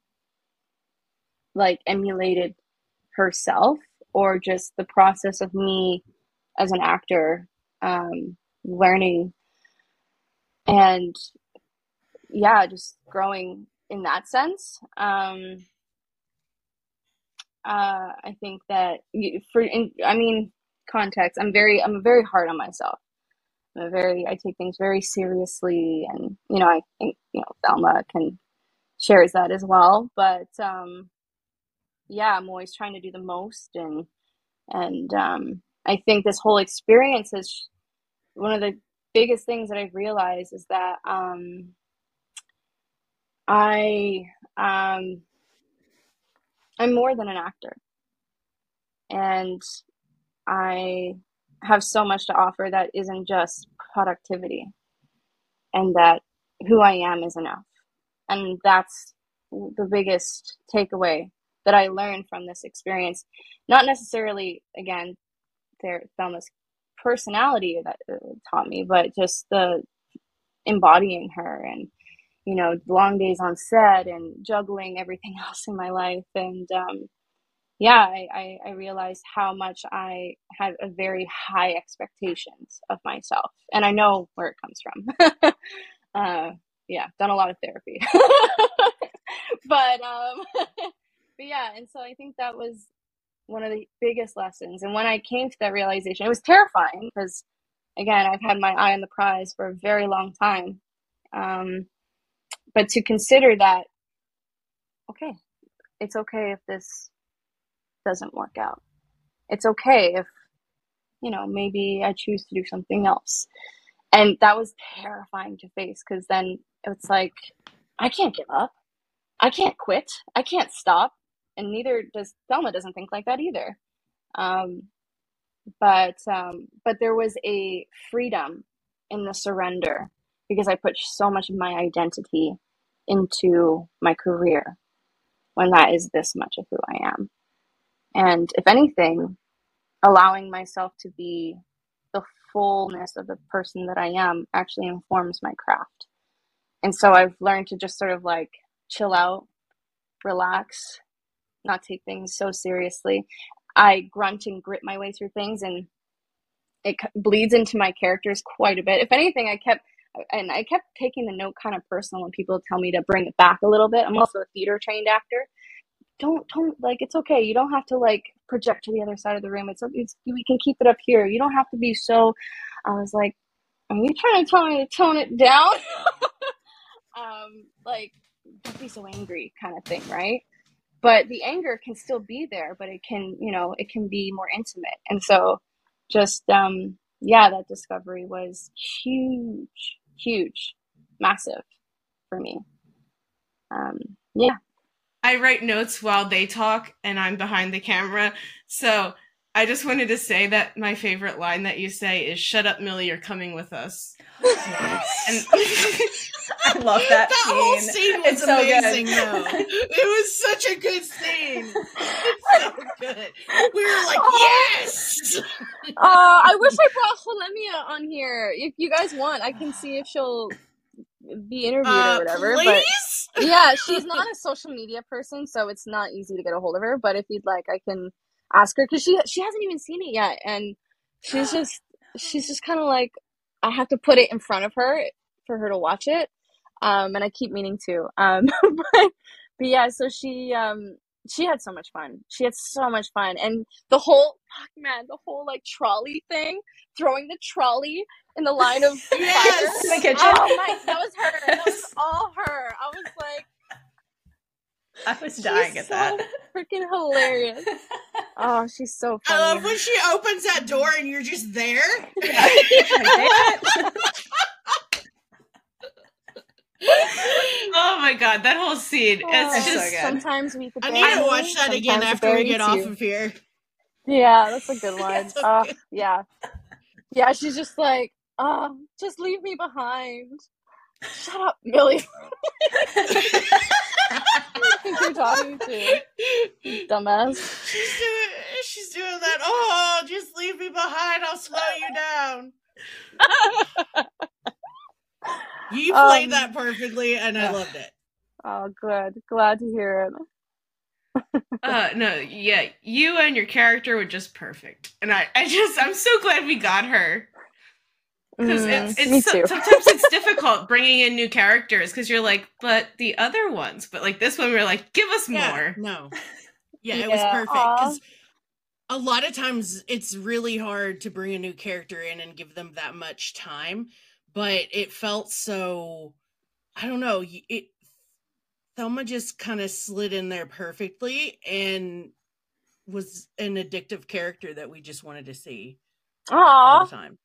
like emulated herself or just the process of me as an actor, um, learning and yeah, just growing in that sense. Um, uh, I think that you, for, in, I mean, context, I'm very, I'm very hard on myself. I'm very, I take things very seriously, and you know, I think you know, Thelma can shares that as well. But um, yeah, I'm always trying to do the most, and and um, I think this whole experience is one of the biggest things that I've realized is that um, I um, I'm more than an actor, and I have so much to offer that isn't just productivity, and that who I am is enough, and that's the biggest takeaway that I learned from this experience. Not necessarily, again, their Thelma's personality that uh, taught me, but just the embodying her and you know long days on set and juggling everything else in my life. And um, yeah I, I, I realized how much i had a very high expectations of myself. And i know where it comes from. Uh, yeah done a lot of therapy. But um but yeah and so i think that was one of the biggest lessons. And when i came to that realization it was terrifying because again i've had my eye on the prize for a very long time. Um, but to consider that okay it's okay if this doesn't work out. It's okay if you know maybe i choose to do something else. And that was terrifying to face because then it's like i can't give up. I can't quit. I can't stop. And neither does thelma doesn't think like that either. Um, but um, but there was a freedom in the surrender because i put so much of my identity into my career when that is this much of who i am. And if anything allowing myself to be the fullness of the person that i am actually informs my craft. And so i've learned to just sort of like chill out relax not take things so seriously. I grunt and grit my way through things and it bleeds into my characters quite a bit. If anything i kept and i kept taking the note kind of personal when people tell me to bring it back a little bit. I'm also a theater trained actor. Don't don't like it's okay. You don't have to like project to the other side of the room. It's, it's we can keep it up here. You don't have to be so i was like are you trying to tell me to tone it down? Um like don't be so angry kind of thing right? But the anger can still be there but it can you know it can be more intimate. And so just um yeah that discovery was huge huge massive for me um yeah I write notes while they talk and I'm behind the camera. So I just wanted to say that my favorite line that you say is "Shut up, Millie, you're coming with us." And I love that That whole scene. scene was It's so amazing, though. It was such a good scene. It's so good. We were like, yes! uh, I wish I brought Holemia on here. If you guys want, I can see if she'll be interviewed Uh, or whatever. please? But yeah, she's not a social media person, so it's not easy to get a hold of her. But if you'd like, I can ask her because she she hasn't even seen it yet, and she's just she's just kind of like I have to put it in front of her for her to watch it. Um, and I keep meaning to. Um, but but yeah, so she um she had so much fun. She had so much fun, and the whole fuck man, the whole like trolley thing, throwing the trolley in the line of Yes! In the kitchen. Oh my, that was her. That was all her. I was like, I was dying she's at that. so freaking hilarious. Oh, she's so I love when she opens that door and you're just there. oh my god, that whole scene. Oh, It's just good. Sometimes we I need to watch that again after we get off of here. Yeah, that's a good one. That's so Oh, good. yeah. Yeah, she's just like, oh, just leave me behind. Shut up, Millie. think you're talking to? Dumbass. She's doing she's doing that. Oh, just leave me behind. I'll slow you down. You played Um, that perfectly, and I loved it. Oh, good. Glad to hear it. Uh no, yeah, you and your character were just perfect. And I I just I'm so glad we got her. Because Mm, it's, it's so- sometimes it's difficult bringing in new characters because you're like, but the other ones, but like this one, we're like, give us Yeah, more. no. Yeah, it was perfect because a lot of times it's really hard to bring a new character in and give them that much time, but it felt so. I don't know. It Thelma just kind of slid in there perfectly and was an addictive character that we just wanted to see Aww. all the time.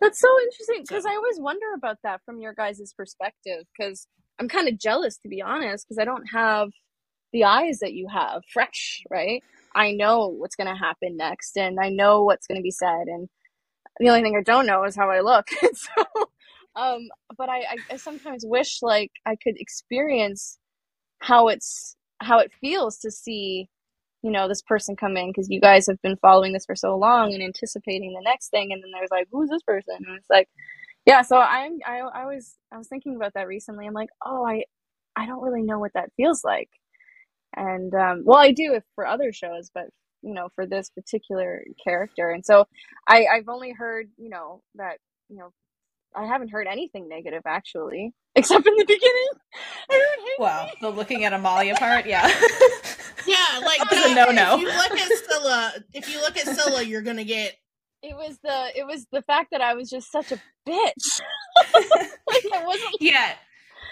That's so interesting because So- I always wonder about that from your guys' perspective because I'm kind of jealous to be honest because I don't have the eyes that you have fresh, right? I know what's going to happen next and I know what's going to be said and the only thing I don't know is how I look. so, um, but I, I, I sometimes wish like I could experience how it's how it feels to see you know this person come in because you guys have been following this for so long and anticipating the next thing and then there's like who's this person? And it's like yeah so i'm i, I was i was thinking about that recently. I'm like oh i i don't really know what that feels like. And um well i do if for other shows but you know for this particular character. And so i i've only heard you know that you know i haven't heard anything negative actually except in the beginning. I heard hate Well, the looking at Amalia part, yeah. Yeah, like That was a that- no-no. If you look at Scylla, if you look at Scylla, you're gonna get it was the it was the fact that I was just such a bitch. like I wasn't. Yeah.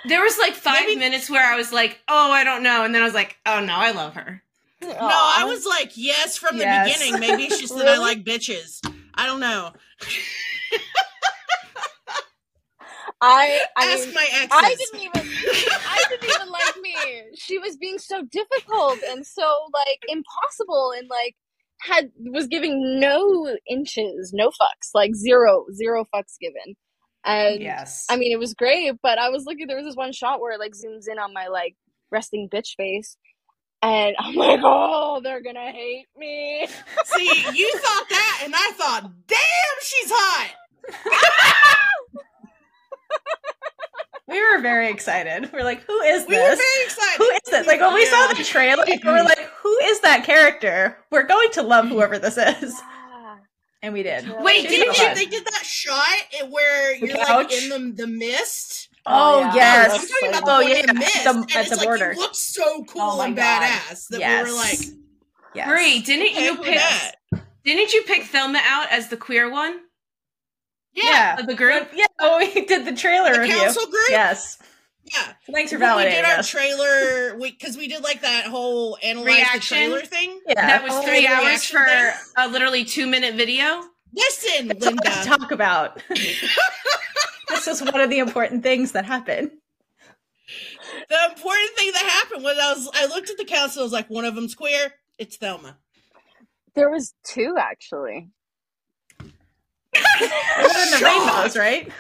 There was like five Maybe- minutes where I was like, oh, I don't know. And then I was like, oh no, I love her. No, I was like, yes, from the Yes. beginning. Maybe it's just that I like bitches. I don't know. I I Ask mean, my exes. I didn't even I didn't even like me. She was being so difficult and so like impossible and like had was giving no inches, no fucks, like zero zero fucks given. And yes. I mean, it was great, but I was looking. There was this one shot where it like zooms in on my like resting bitch face, and I'm like, oh, they're gonna hate me. See, you thought that, and I thought, damn, she's hot. we were very excited. We're like, who is this? We were this? very excited. Who is this? Like when we saw the trailer, we were like, who is that character? We're going to love whoever this is. And we did. Wait, She's didn't you- hot. They did that shot where The you're like in the the mist. Oh, Oh, yeah. I'm yes. talking about the Oh one yeah, the mist. at the, and at it's the like border. it looks so oh cool Oh and God. badass that yes. we were like, yes. Brie, didn't you pick? that? Didn't you pick Thelma out as the queer one Yeah, of the group? Yeah, oh, we did the trailer the review. council group. Yes. Yeah, thanks for When we did our us. trailer because we, did like that whole analyze Reaction? the trailer thing. yeah. That was Oh, three the hours for thing? a literally two minute video. Listen, That's all I to talk about. this was one of the important things that happened. the important thing that happened was I was I looked at the council. I was like, one of them's queer. It's Thelma. there was two actually. Other than the Shocked. rainbows, right?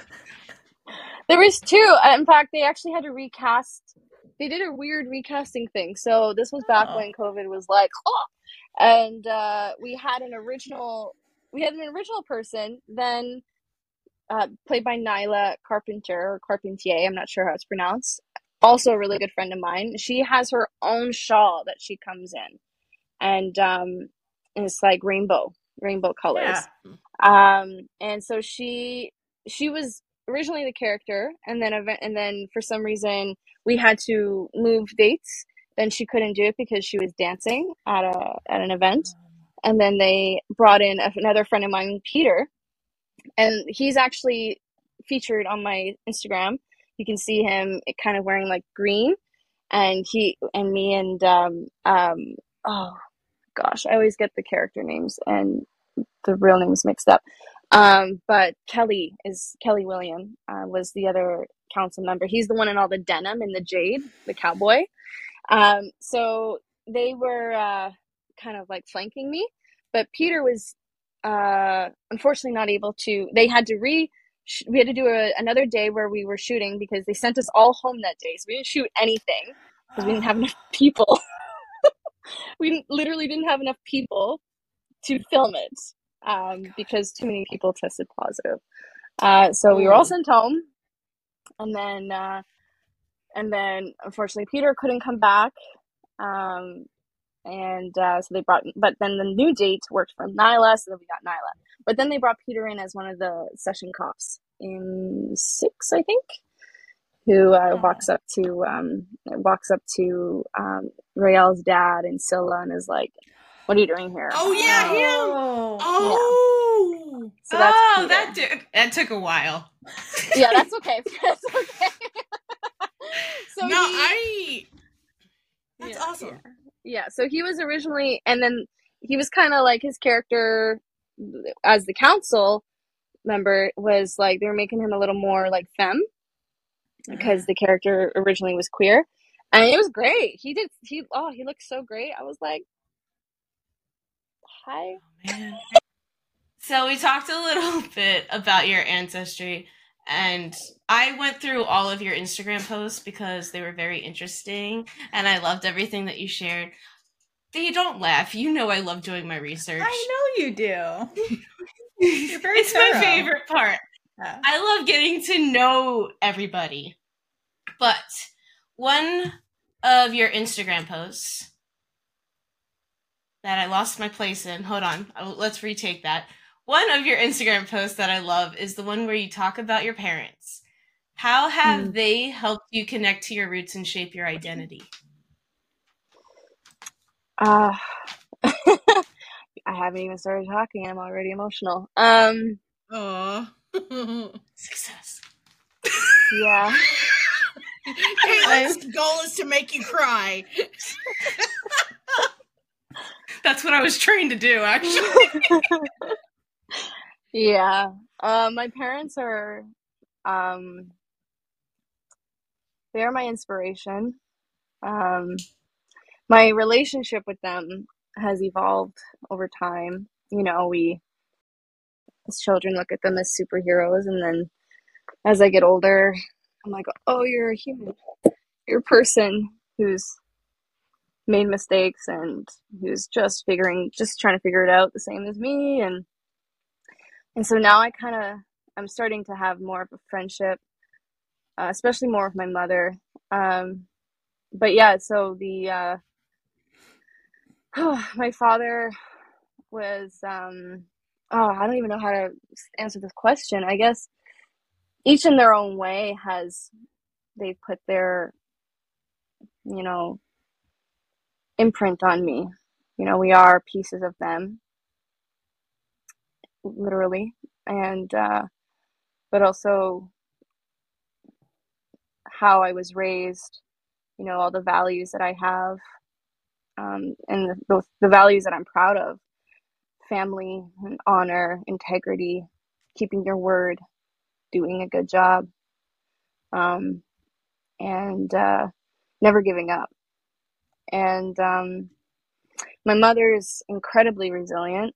There was two. Uh, In fact, they actually had to recast. They did a weird recasting thing. So this was back Oh. when COVID was like, oh! and uh, we had an original. We had an original person, then uh, played by Nyla Carpenter or Carpentier. I'm not sure how it's pronounced. Also, a really good friend of mine. She has her own shawl that she comes in, and um, and it's like rainbow, rainbow colors. Yeah. um and so she she was originally the character and then event and then for some reason we had to move dates. Then she couldn't do it because she was dancing at a at an event. And then they brought in another friend of mine peter. And he's actually featured on my instagram. You can see him kind of wearing like green. And he and me and um um oh gosh i always get the character names and the real names mixed up. Um, but Kelly is Kelly William uh, was the other council member. He's the one in all the denim and the jade, the cowboy. Um, so they were uh, kind of like flanking me, but Peter was uh, unfortunately not able to. They had to re we had to do a, another day where we were shooting because they sent us all home that day, so we didn't shoot anything because we didn't have enough people. we literally didn't have enough people to film it um, because too many people tested positive. Uh, so we were all Mm. sent home, and then uh, and then unfortunately Peter couldn't come back, um, and uh, so they brought. But then the new date worked for Nyla, so then we got Nyla. But then they brought Peter in as one of the Cession cops in six, I think, who uh, Oh. walks up to um, walks up to um, Raelle's dad and Scylla and is like, "What are you doing here?" Oh yeah, him. Oh. Oh. So that's oh, Peter. that took that took a while. yeah, that's okay. That's okay. so no, he- I. That's Yeah, awesome. Yeah. yeah, so he was originally, and then he was kind of like his character as the council member was like they were making him a little more like femme because the character originally was queer, and it was great. He did he oh he looked so great. I was like, hi. Oh, man. So we talked a little bit about your ancestry, and I went through all of your Instagram posts because they were very interesting, and I loved everything that you shared. You don't laugh. You know I love doing my research. I know you do. It's my favorite part. Yeah. I love getting to know everybody. But one of your Instagram posts that I lost my place in, hold on, let's retake that. One of your Instagram posts that I love is the one where you talk about your parents. How have Hmm. they helped you connect to your roots and shape your identity? Uh, I haven't even started talking. I'm already emotional. Um, Aw. Success. yeah. Caitlin's goal is to make you cry. That's what I was trained to do, actually. yeah. Uh, my parents are, um, they are my inspiration. Um, my relationship with them has evolved over time. You know, we, children, look at them as superheroes, and then as I get older, I'm like, oh, you're a human. You're a person who's made mistakes and who's just figuring, just trying to figure it out the same as me, and and so now I kind of I'm starting to have more of a friendship, uh, especially more with my mother. Um, but yeah, so the uh, my father was um, oh I don't even know how to answer this question. I guess each in their own way has they put their you know imprint on me. You know, we are pieces of them literally and uh but also how I was raised, you know, all the values that I have, um, and the, the, the values that I'm proud of family, and honor, integrity, keeping your word, doing a good job, um, and uh, never giving up. And um, my mother is incredibly resilient.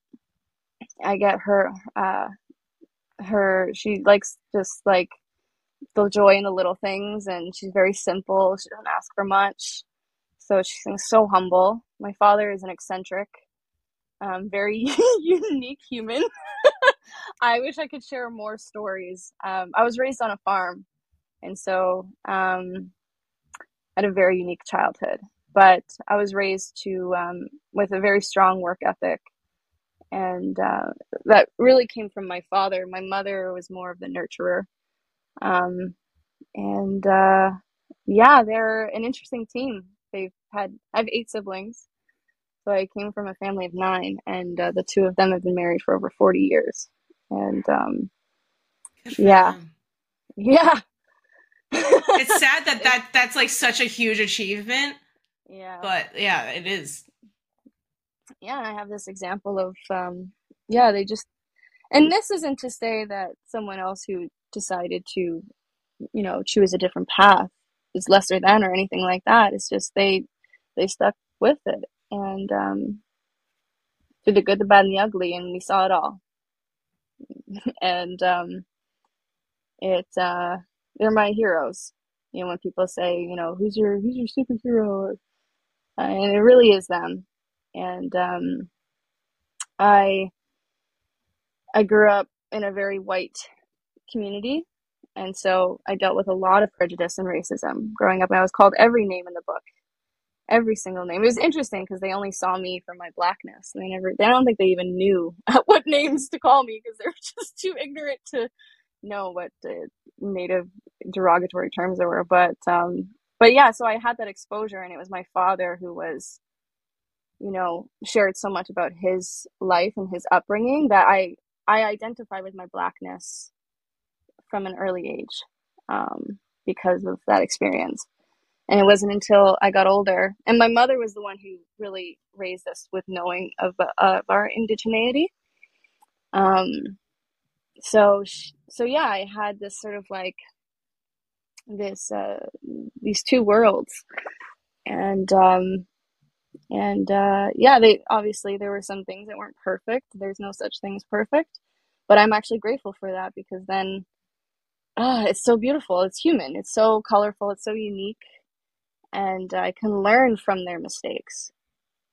I get her, uh, her, she likes just like the joy in the little things and she's very simple she doesn't ask for much so she's so humble my father is an eccentric um, very unique human. I wish i could share more stories. Um, i was raised on a farm and so um, I had a very unique childhood. But i was raised to um, with a very strong work ethic and uh, that really came from my father. My mother was more of the nurturer. Um, and uh, yeah, they're an interesting team. They've had I have eight siblings, so I came from a family of nine, and uh, the two of them have been married for over forty years. And um, Yeah. them. yeah, It's sad that, that that's like such a huge achievement, yeah, but yeah, it is. yeah. I have this example of um, yeah, they just, and this isn't to say that someone else who decided to, you know, choose a different path is lesser than or anything like that. It's just they they stuck with it and um, through the good, the bad, and the ugly, and we saw it all. and um, it uh, they're my heroes. You know, when people say, you know, who's your who's your superhero, and it really is them. And um, I I grew up in a very white community, and so I dealt with a lot of prejudice and racism growing up. And I was called every name in the book, every single name. It was interesting because they only saw me for my blackness. They never, I don't think they even knew what names to call me because they were just too ignorant to know what the native derogatory terms there were. But, um, but yeah, so I had that exposure, and it was my father who was, you know, shared so much about his life and his upbringing that I I identify with my blackness from an early age um, because of that experience. And it wasn't until I got older, and my mother was the one who really raised us with knowing of, of our indigeneity. Um, so, so yeah, I had this sort of like this uh, these two worlds, and um, and uh, yeah, they obviously there were some things that weren't perfect. There's no such thing as perfect, but I'm actually grateful for that because then ah, it's so beautiful. It's human. It's so colorful. It's so unique, and I can learn from their mistakes,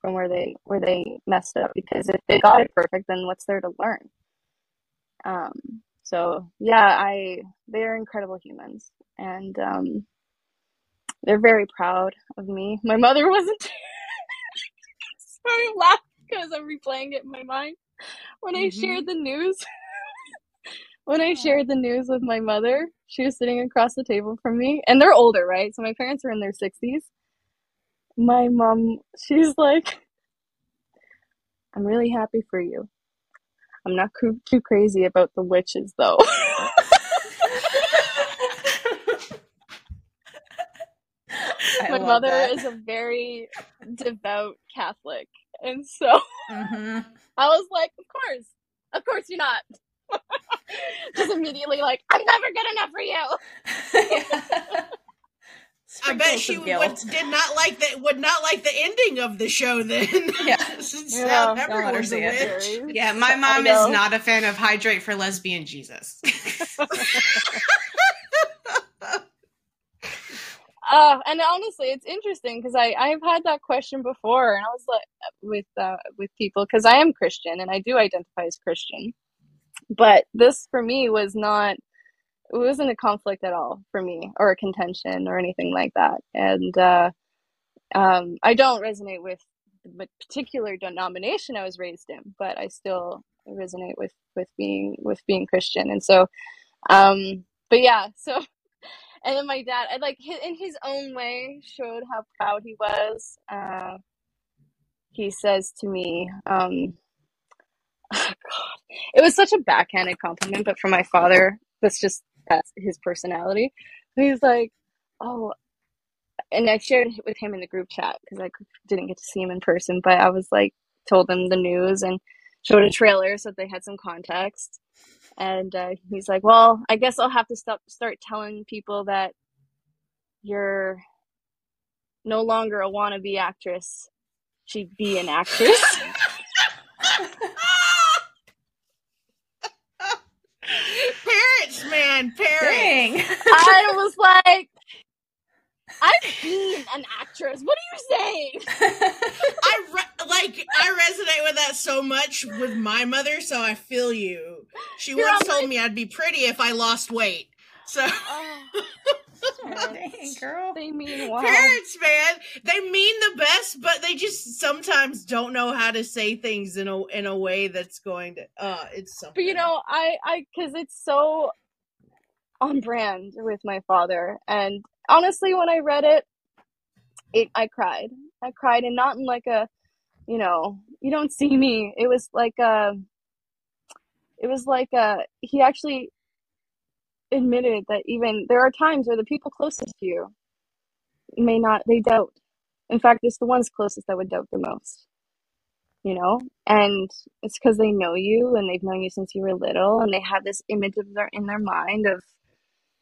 from where they where they messed up. Because if they got it perfect, then what's there to learn? Um, so yeah, I they are incredible humans, and um, they're very proud of me. My mother wasn't. Sorry, I'm laughing because I'm replaying it in my mind when I Mhm. shared the news. when I shared the news with my mother, she was sitting across the table from me, and they're older, right? So my parents are in their 60s. My mom, she's like, I'm really happy for you. I'm not coo- too crazy about the witches, though. My mother that. is a very devout Catholic, and so Mhm. I was like, of course, of course you're not. Just immediately like, I'm never good enough for you. I bet she would, did not like the would not like the ending of the show. Then, Yeah. Since Yeah, now don't let her everyone's a witch. Yeah, my mom is not a fan of Hydrate for Lesbian Jesus. Uh, and honestly, it's interesting because I I've had that question before, and I was like with uh, with people because I am Christian and I do identify as Christian, but this for me was not it wasn't a conflict at all for me or a contention or anything like that, and uh, um, I don't resonate with the particular denomination I was raised in, but I still resonate with with being with being Christian, and so um, but yeah, so and then my dad, I like in his own way, showed how proud he was. Uh, he says to me, um, God, it was such a backhanded compliment, but for my father, that's just that's his personality. He's like, oh, and I shared it with him in the group chat because I didn't get to see him in person, but I was like, told them the news and showed a trailer so they had some context. And uh, he's like, well, I guess I'll have to stop, start telling people that you're no longer a wannabe actress. She'd be an actress. parents, man, parents. I was like, I've been an actress. What are you saying? I re- like I resonate with that so much with my mother, so I feel you. She You're once told my- me I'd be pretty if I lost weight. So Oh, Dang, girl. they mean wow. parents, man, they mean the best, but they just sometimes don't know how to say things in a in a way that's going to. Uh, it's something. But you know, I, I, because it's so on brand with my father. And honestly, when I read it, it, I cried. I cried, and not in like a, you know, you don't see me. It was like a, it was like a. He actually admitted that even there are times where the people closest to you may not. They doubt. In fact, it's the ones closest that would doubt the most. You know, and it's because they know you and they've known you since you were little, and they have this image of their in their mind of,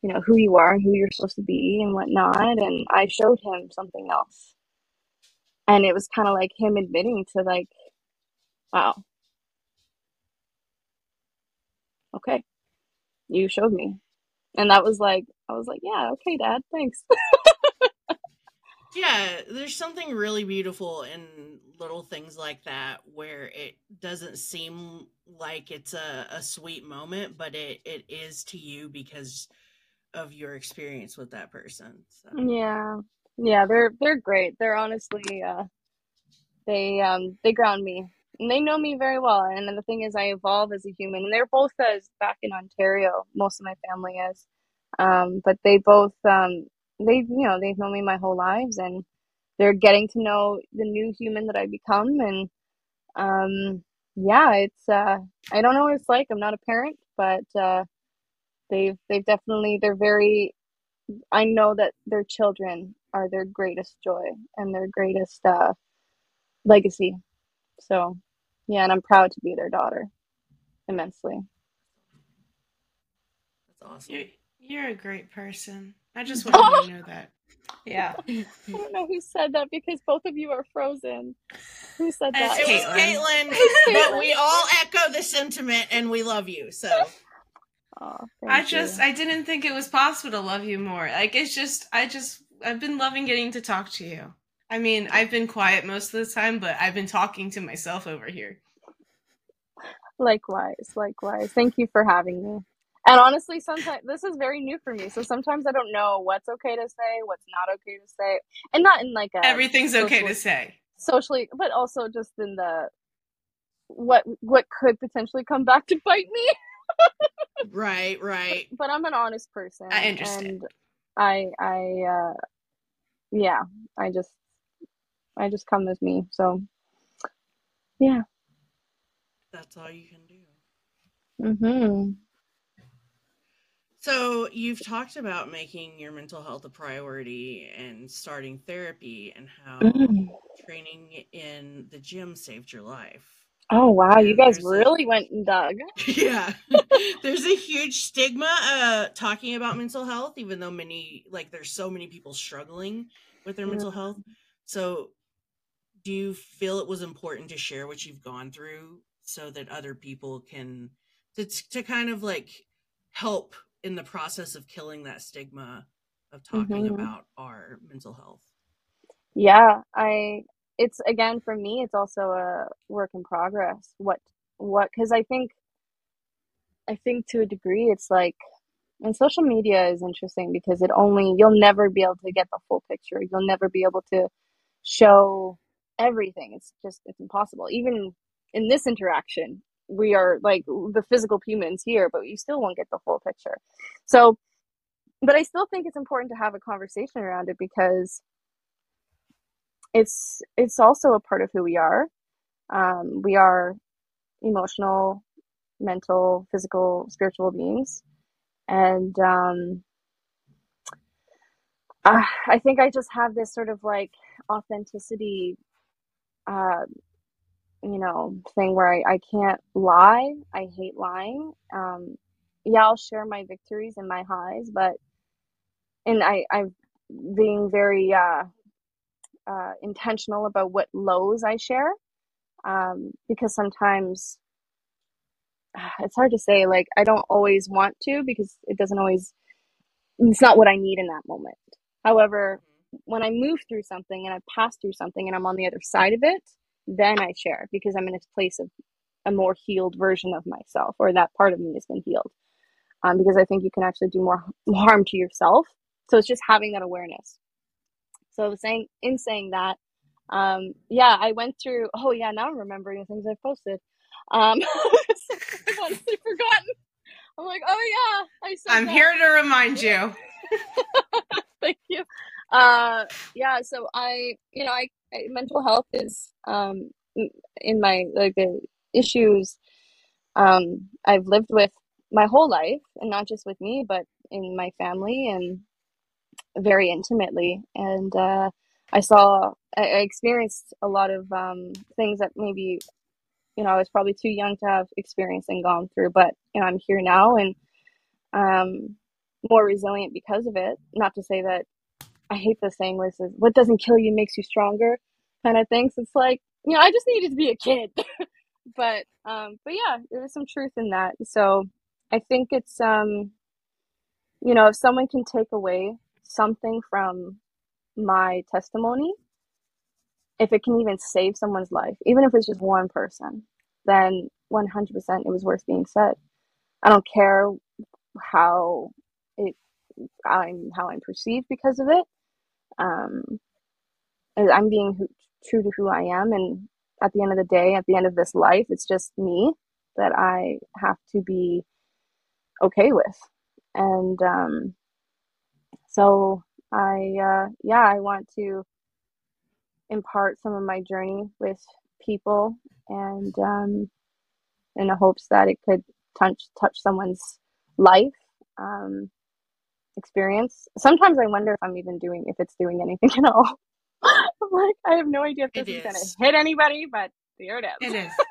you know, who you are and who you're supposed to be and whatnot. And I showed him something else, and it was kind of like him admitting to like, wow, okay, you showed me, and that was like I was like, yeah, okay, Dad, thanks. Yeah, there's something really beautiful in little things like that where it doesn't seem like it's a, a sweet moment, but it, it is to you because of your experience with that person. So. Yeah, yeah, they're they're great. They're honestly, uh, they um they ground me and they know me very well. And the thing is, I evolve as a human. And they're both as back in Ontario. Most of my family is, um, but they both um they've you know they've known me my whole lives and they're getting to know the new human that I become and um yeah it's uh I don't know what it's like I'm not a parent but uh they've they've definitely they're very I know that their children are their greatest joy and their greatest uh legacy so yeah and I'm proud to be their daughter immensely That's awesome. You're, you're a great person. I just want you to know that. Yeah. I don't know who said that because both of you are frozen who said that It was Caitlin. Caitlin, but we all echo the sentiment and we love you. So oh, I just you. I didn't think it was possible to love you more. Like it's just I just I've been loving getting to talk to you. I mean, I've been quiet most of the time, but I've been talking to myself over here. Likewise, likewise. Thank you for having me. And honestly, sometimes this is very new for me. So sometimes I don't know what's okay to say, what's not okay to say, and not in like a Everything's okay to say. socially, but also just in the what what could potentially come back to bite me. right, right. But I'm an honest person, I understand. and I I uh, yeah, I just I just come as me. So yeah. That's all you can do. Mm-hmm. So you've talked about making your mental health a priority and starting therapy and how Mm. training in the gym saved your life. Oh wow, you guys really went and dug. yeah there's a huge stigma uh talking about mental health even though many like there's so many people struggling with their Yeah. mental health so do you feel it was important to share what you've gone through so that other people can to, to kind of like help in the process of killing that stigma of talking Mhm. about our mental health Yeah, I it's again for me it's also a work in progress. What what cuz I think I think to a degree it's like and social media is interesting because it only you'll never be able to get the full picture. You'll never be able to show everything. It's just it's impossible. Even in this interaction, we are like the physical humans here, but you still won't get the full picture. So, but I still think it's important to have a conversation around it because it's it's also a part of who we are. Um, we are emotional, mental, physical, spiritual beings, and um, I, I think I just have this sort of like authenticity, uh, you know, thing where I, I can't lie. I hate lying. Um, yeah, I'll share my victories and my highs, but and I I'm being very uh, uh, intentional about what lows I share um, because sometimes it's hard to say. Like I don't always want to because it doesn't always. It's not what I need in that moment. However, when I move through something and I pass through something and I'm on the other side of it, then I share because I'm in a place of a more healed version of myself, or that part of me has been healed. Um, because I think you can actually do more harm to yourself. So it's just having that awareness. So saying in saying that, um, yeah, I went through. Oh yeah, now I'm remembering the things I posted. Um, I've honestly forgotten. I'm like, oh yeah, I said I'm that. here to remind you. Thank you. Uh, yeah, so I, you know, I, I mental health is um in in my like the issues um I've lived with my whole life, and not just with me, but in my family and very intimately. And uh, I saw, I, I experienced a lot of um things that maybe, you know, I was probably too young to have experienced and gone through, but you know, I'm here now and um more resilient because of it. Not to say that I hate the saying it says, what doesn't kill you makes you stronger kind of things. So it's like, you know, I just needed to be a kid. but um but yeah, there is some truth in that. So I think it's um you know, if someone can take away something from my testimony, if it can even save someone's life, even if it's just one person, then 100% it was worth being said. I don't care how it I'm how I'm perceived because of it. Um, I'm being who, true to who I am, and at the end of the day, at the end of this life, it's just me that I have to be okay with, and um, so I uh, yeah I want to impart some of my journey with people and um, in the hopes that it could touch touch someone's life um, experience. Sometimes I wonder if I'm even doing if it's doing anything at all. like I have no idea if this It is, gonna hit anybody, but there it is. It is.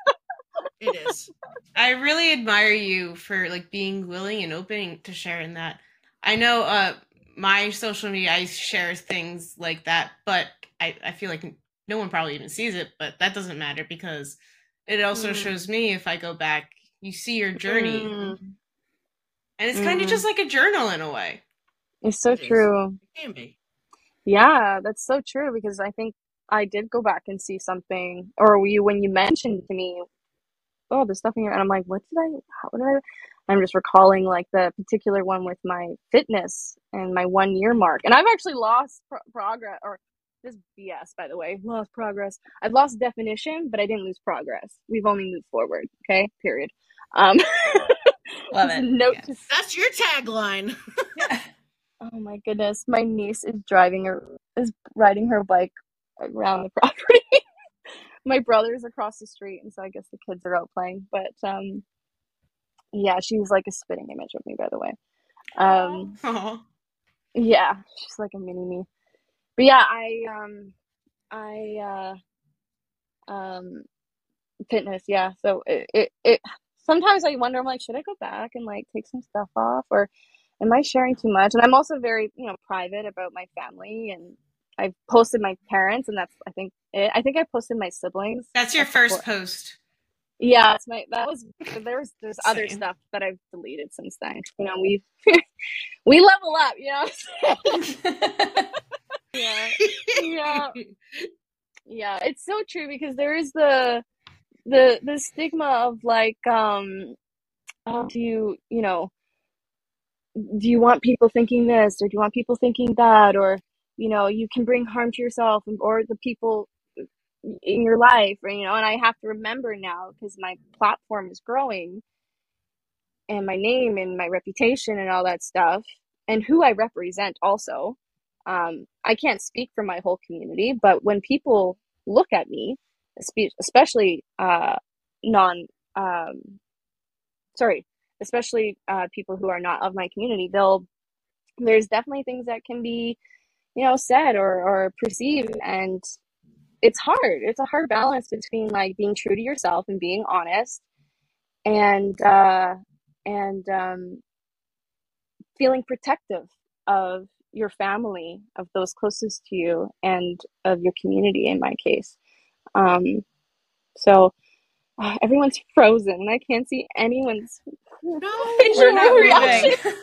It is. I really admire you for like being willing and open to sharing that. I know uh my social media I share things like that, but I, I feel like no one probably even sees it, but that doesn't matter because it also Mm. shows me if I go back, you see your journey. Mm, And it's kind Mhm. of just like a journal in a way. it's so It is. true. It can be. Yeah, that's so true because I think I did go back and see something, or you when you mentioned to me, oh, the stuff in here, and I'm like, what did I? How did I? I'm just recalling like the particular one with my fitness and my one year mark, and I've actually lost pro- progress, or this BS, by the way, lost progress. I've lost definition, but I didn't lose progress. We've only moved forward. Okay, period. Um, Love it. Note Yes. to That's your tagline. Yeah. Oh my goodness, my niece is driving her is riding her bike around the property. my brother's across the street, and so I guess the kids are out playing. But um, yeah, she's like a spitting image of me, by the way. Um, Aw. yeah, she's like a mini me. But yeah, I um, I uh, um, fitness, yeah. So it, it it sometimes I wonder, I'm like, should I go back and like take some stuff off, or am I sharing too much? And I'm also very, you know, private about my family, and I've posted my parents, and that's I think it. I think I posted my siblings. That's your first post. Yeah, it's my that was there's there's other stuff that I've deleted since then. You know, we we level up. You know. what I'm saying? yeah, yeah, yeah. It's so true because there is the the the stigma of like um oh, do you you know do you want people thinking this or do you want people thinking that or you know you can bring harm to yourself or the people in your life or you know and i have to remember now because my platform is growing and my name and my reputation and all that stuff and who i represent also. Um, i can't speak for my whole community but when people look at me espe- especially uh, non um, sorry especially uh, people who are not of my community they'll there's definitely things that can be you know said or or perceived and it's hard it's a hard balance between like being true to yourself and being honest and uh and um feeling protective of your family of those closest to you and of your community in my case um so uh, everyone's frozen i can't see anyone's No, We're not reaction. moving.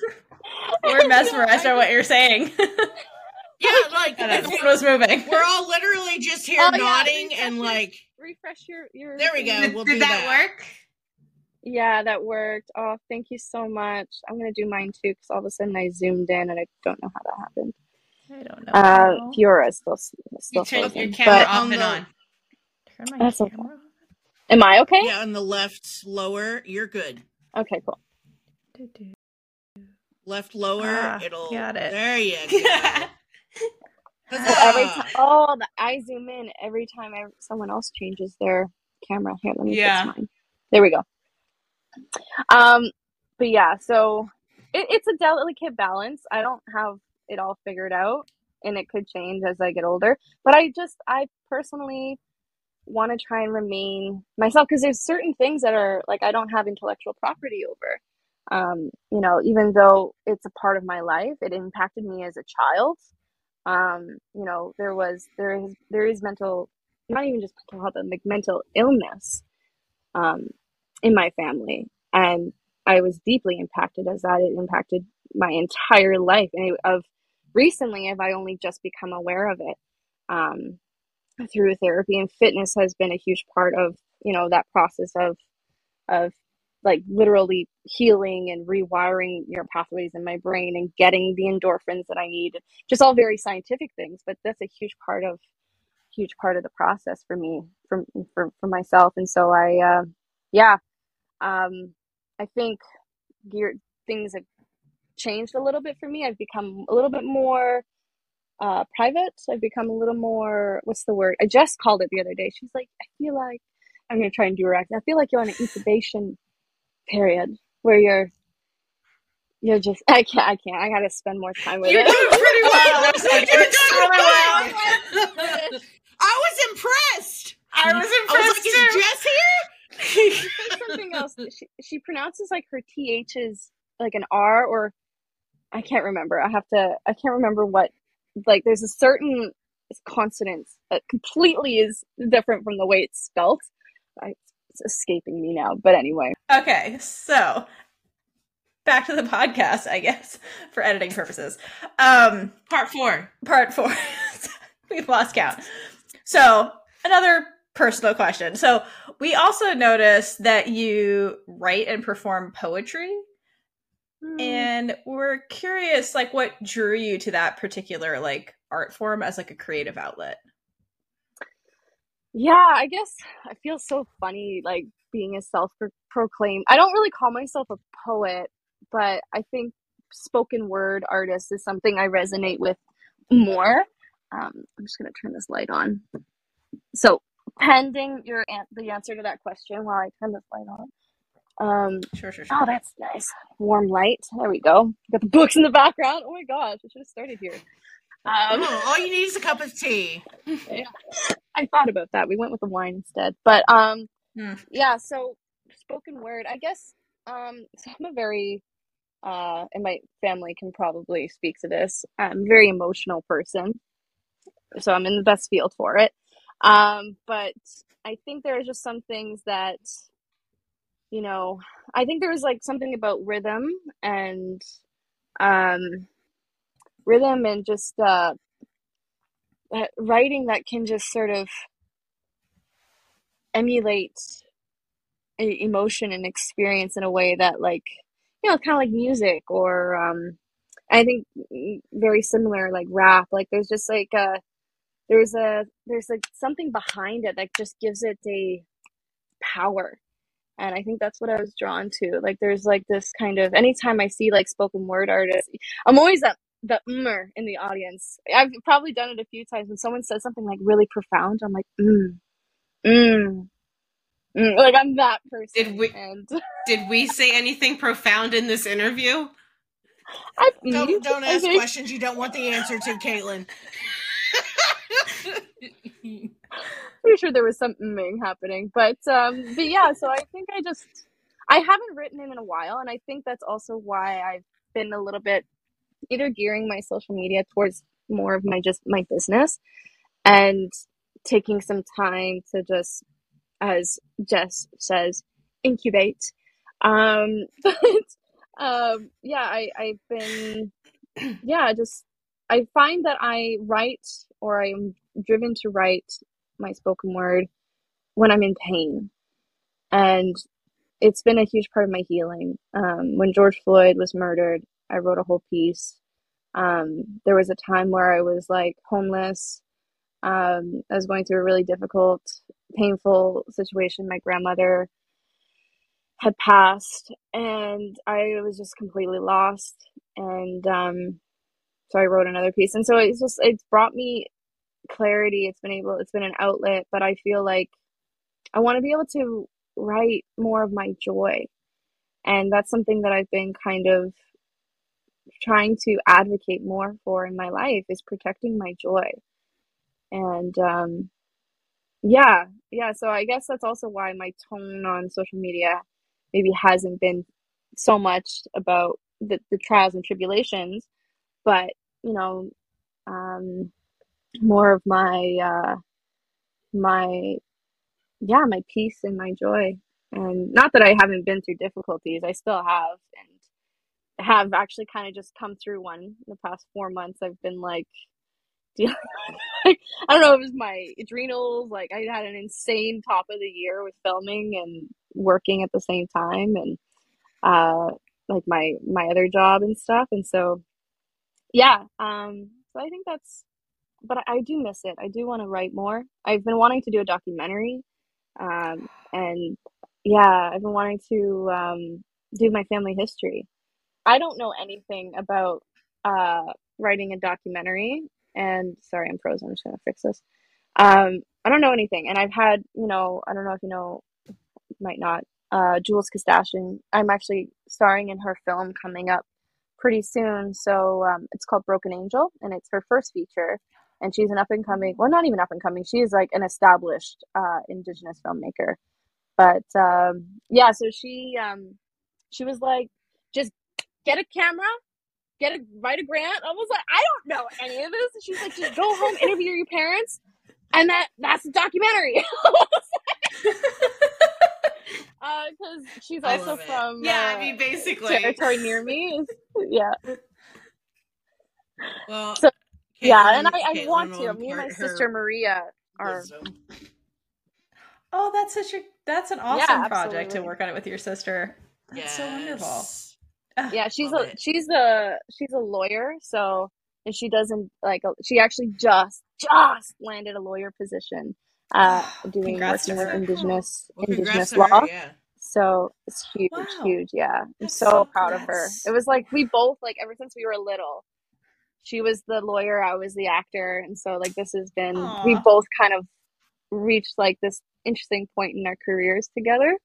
We're mesmerized by what you're saying. Yeah, like Everyone was moving. we're all literally just here Oh, nodding refresh and your- like, refresh your your There we go. Did, we'll did do that, that. work? Yeah, that worked. Oh, thank you so much. I'm gonna do mine too because all of a sudden I zoomed in and I don't know how that happened. I don't know. Uh. Fiora is still still You turned your camera But off on and the- on. Turn my That's okay. am I okay? yeah, on the left lower, you're good. Okay, cool. Left lower, Ah, it'll. got it. There you go. So every time, oh, the, I zoom in every time I, someone else changes their camera. Here, let me Yeah. fix mine. There we go. Um, but yeah, so it, it's a delicate balance. I don't have it all figured out, and it could change as I get older. But I just, I personally want to try and remain myself because there's certain things that are like I don't have intellectual property over. Um, you know, even though it's a part of my life, it impacted me as a child um you know there was there is there is mental not even just mental health but like mental illness um in my family. And i was deeply impacted as that. It impacted my entire life. And of recently have I only just become aware of it. Um, through therapy and fitness has been a huge part of you know that process of of like literally healing and rewiring your pathways in my brain and getting the endorphins that I need. Just all very scientific things, but that's a huge part of huge part of the process for me for for, for myself. And so I uh, yeah. Um I think gear things have changed a little bit for me. I've become a little bit more uh, private. I've become a little more, what's the word? I just called it the other day. She's like, I feel like, I'm to try and do her act. I feel like you're on an incubation period where you're you're just I can't I can't I gotta spend more time with You're it. doing pretty well. You're doing really well. I was impressed. I was I impressed was like, is. Jess here? Something else. She she pronounces like her th is like an r or I can't remember. I have to I can't remember what like there's a certain consonant that completely is different from the way it's spelt. I, it's escaping me now. But anyway, Okay, so back to the podcast, I guess, for editing purposes. Um, Part four. part four. We've lost count. So, another personal question. So, we also noticed that you write and perform poetry, and we're curious, like, what drew you to that particular like art form as like a creative outlet? Yeah, I guess I feel so funny like being a self-proclaimed. I don't really call myself a poet, but I think spoken word artist is something I resonate with more. Um, I'm just gonna turn this light on. So, pending your an- the answer to that question while I turn this light on. Um, Sure, sure, sure. oh, that's nice. Warm light. There we go. Got the books in the background. Oh my gosh, I should have started here. Um, Oh, all you need is a cup of tea. I thought about that. We went with the wine instead. But um Hmm. yeah, so spoken word, I guess um so I'm a very uh and my family can probably speak to this. I'm a very emotional person. So I'm in the best field for it. Um but I think there are just some things that you know, I think there was like something about rhythm and um rhythm and just uh writing that can just sort of emulate emotion and experience in a way that like you know kind of like music or um i think mm, very similar like rap. Like there's just like uh there's a there's like something behind it that just gives it a power. And i think that's what i was drawn to. Like there's like this kind of anytime i see like spoken word artists i'm always the mm in the audience i've probably done it a few times when someone says something like really profound i'm like mm mm, mm. like i'm that person Did we- and Did we say anything profound in this interview? i Don't don't ask think- questions you don't want the answer to, Caitlin. pretty sure there was some mming happening but um but yeah so i think i just i haven't written in in a while and i think that's also why i've been a little bit either gearing my social media towards more of my just my business and taking some time to just as jess says incubate um but um yeah i i've been yeah just i find that i write or i'm driven to write my spoken word when I'm in pain. And it's been a huge part of my healing. Um, when George Floyd was murdered, I wrote a whole piece. Um, there was a time where I was like homeless. Um, I was going through a really difficult, painful situation. My grandmother had passed, and I was just completely lost. And um, so I wrote another piece. And so it's just, it's brought me clarity it's been able it's been an outlet but i feel like i want to be able to write more of my joy and that's something that i've been kind of trying to advocate more for in my life is protecting my joy. And um yeah yeah so i guess that's also why my tone on social media maybe hasn't been so much about the, the trials and tribulations but you know um more of my uh my yeah my peace and my joy. And not that i haven't been through difficulties i still have and have actually kind of just come through one the past four months. I've been like I don't know, it was my adrenals. Like I had an insane top of the year with filming and working at the same time and uh like my my other job and stuff. And so yeah, um so I think that's but I, I do miss it. I do want to write more. I've been wanting to do a documentary. Um and yeah, I've been wanting to um do my family history. I don't know anything about uh writing a documentary and sorry, I'm frozen. I'm just gonna fix this. Um, I don't know anything, and I've had, you know, I don't know if you know, might not, uh, Jules Koostachin. I'm actually starring in her film coming up pretty soon. So um, it's called Broken Angel, and it's her first feature. And she's an up and coming, well, not even up and coming. She is like an established uh, Indigenous filmmaker. But um, yeah, so she um, she was like, just get a camera, get a write a grant. I was like, I don't know any of this. And she's like, just go home, interview your parents, and that that's a documentary. Because uh, she's I also from Yeah, uh, I mean, basically. territory near me. Yeah, Well, So- yeah, and I, I want to. Me and my sister Maria are. Oh, that's such a that's an awesome Yeah, project to work on it with your sister. That's so wonderful. Ah, Yeah, she's a it. she's a she's a lawyer. So and she doesn't like she actually just just landed a lawyer position, uh, doing Congrats working to her. indigenous Well, indigenous law. her, yeah. So it's huge, Wow. huge. Yeah, I'm so, so proud of her. It was like we both like ever since we were little. She was the lawyer, I was the actor, and so like this has been we both kind of reached like this interesting point in our careers together.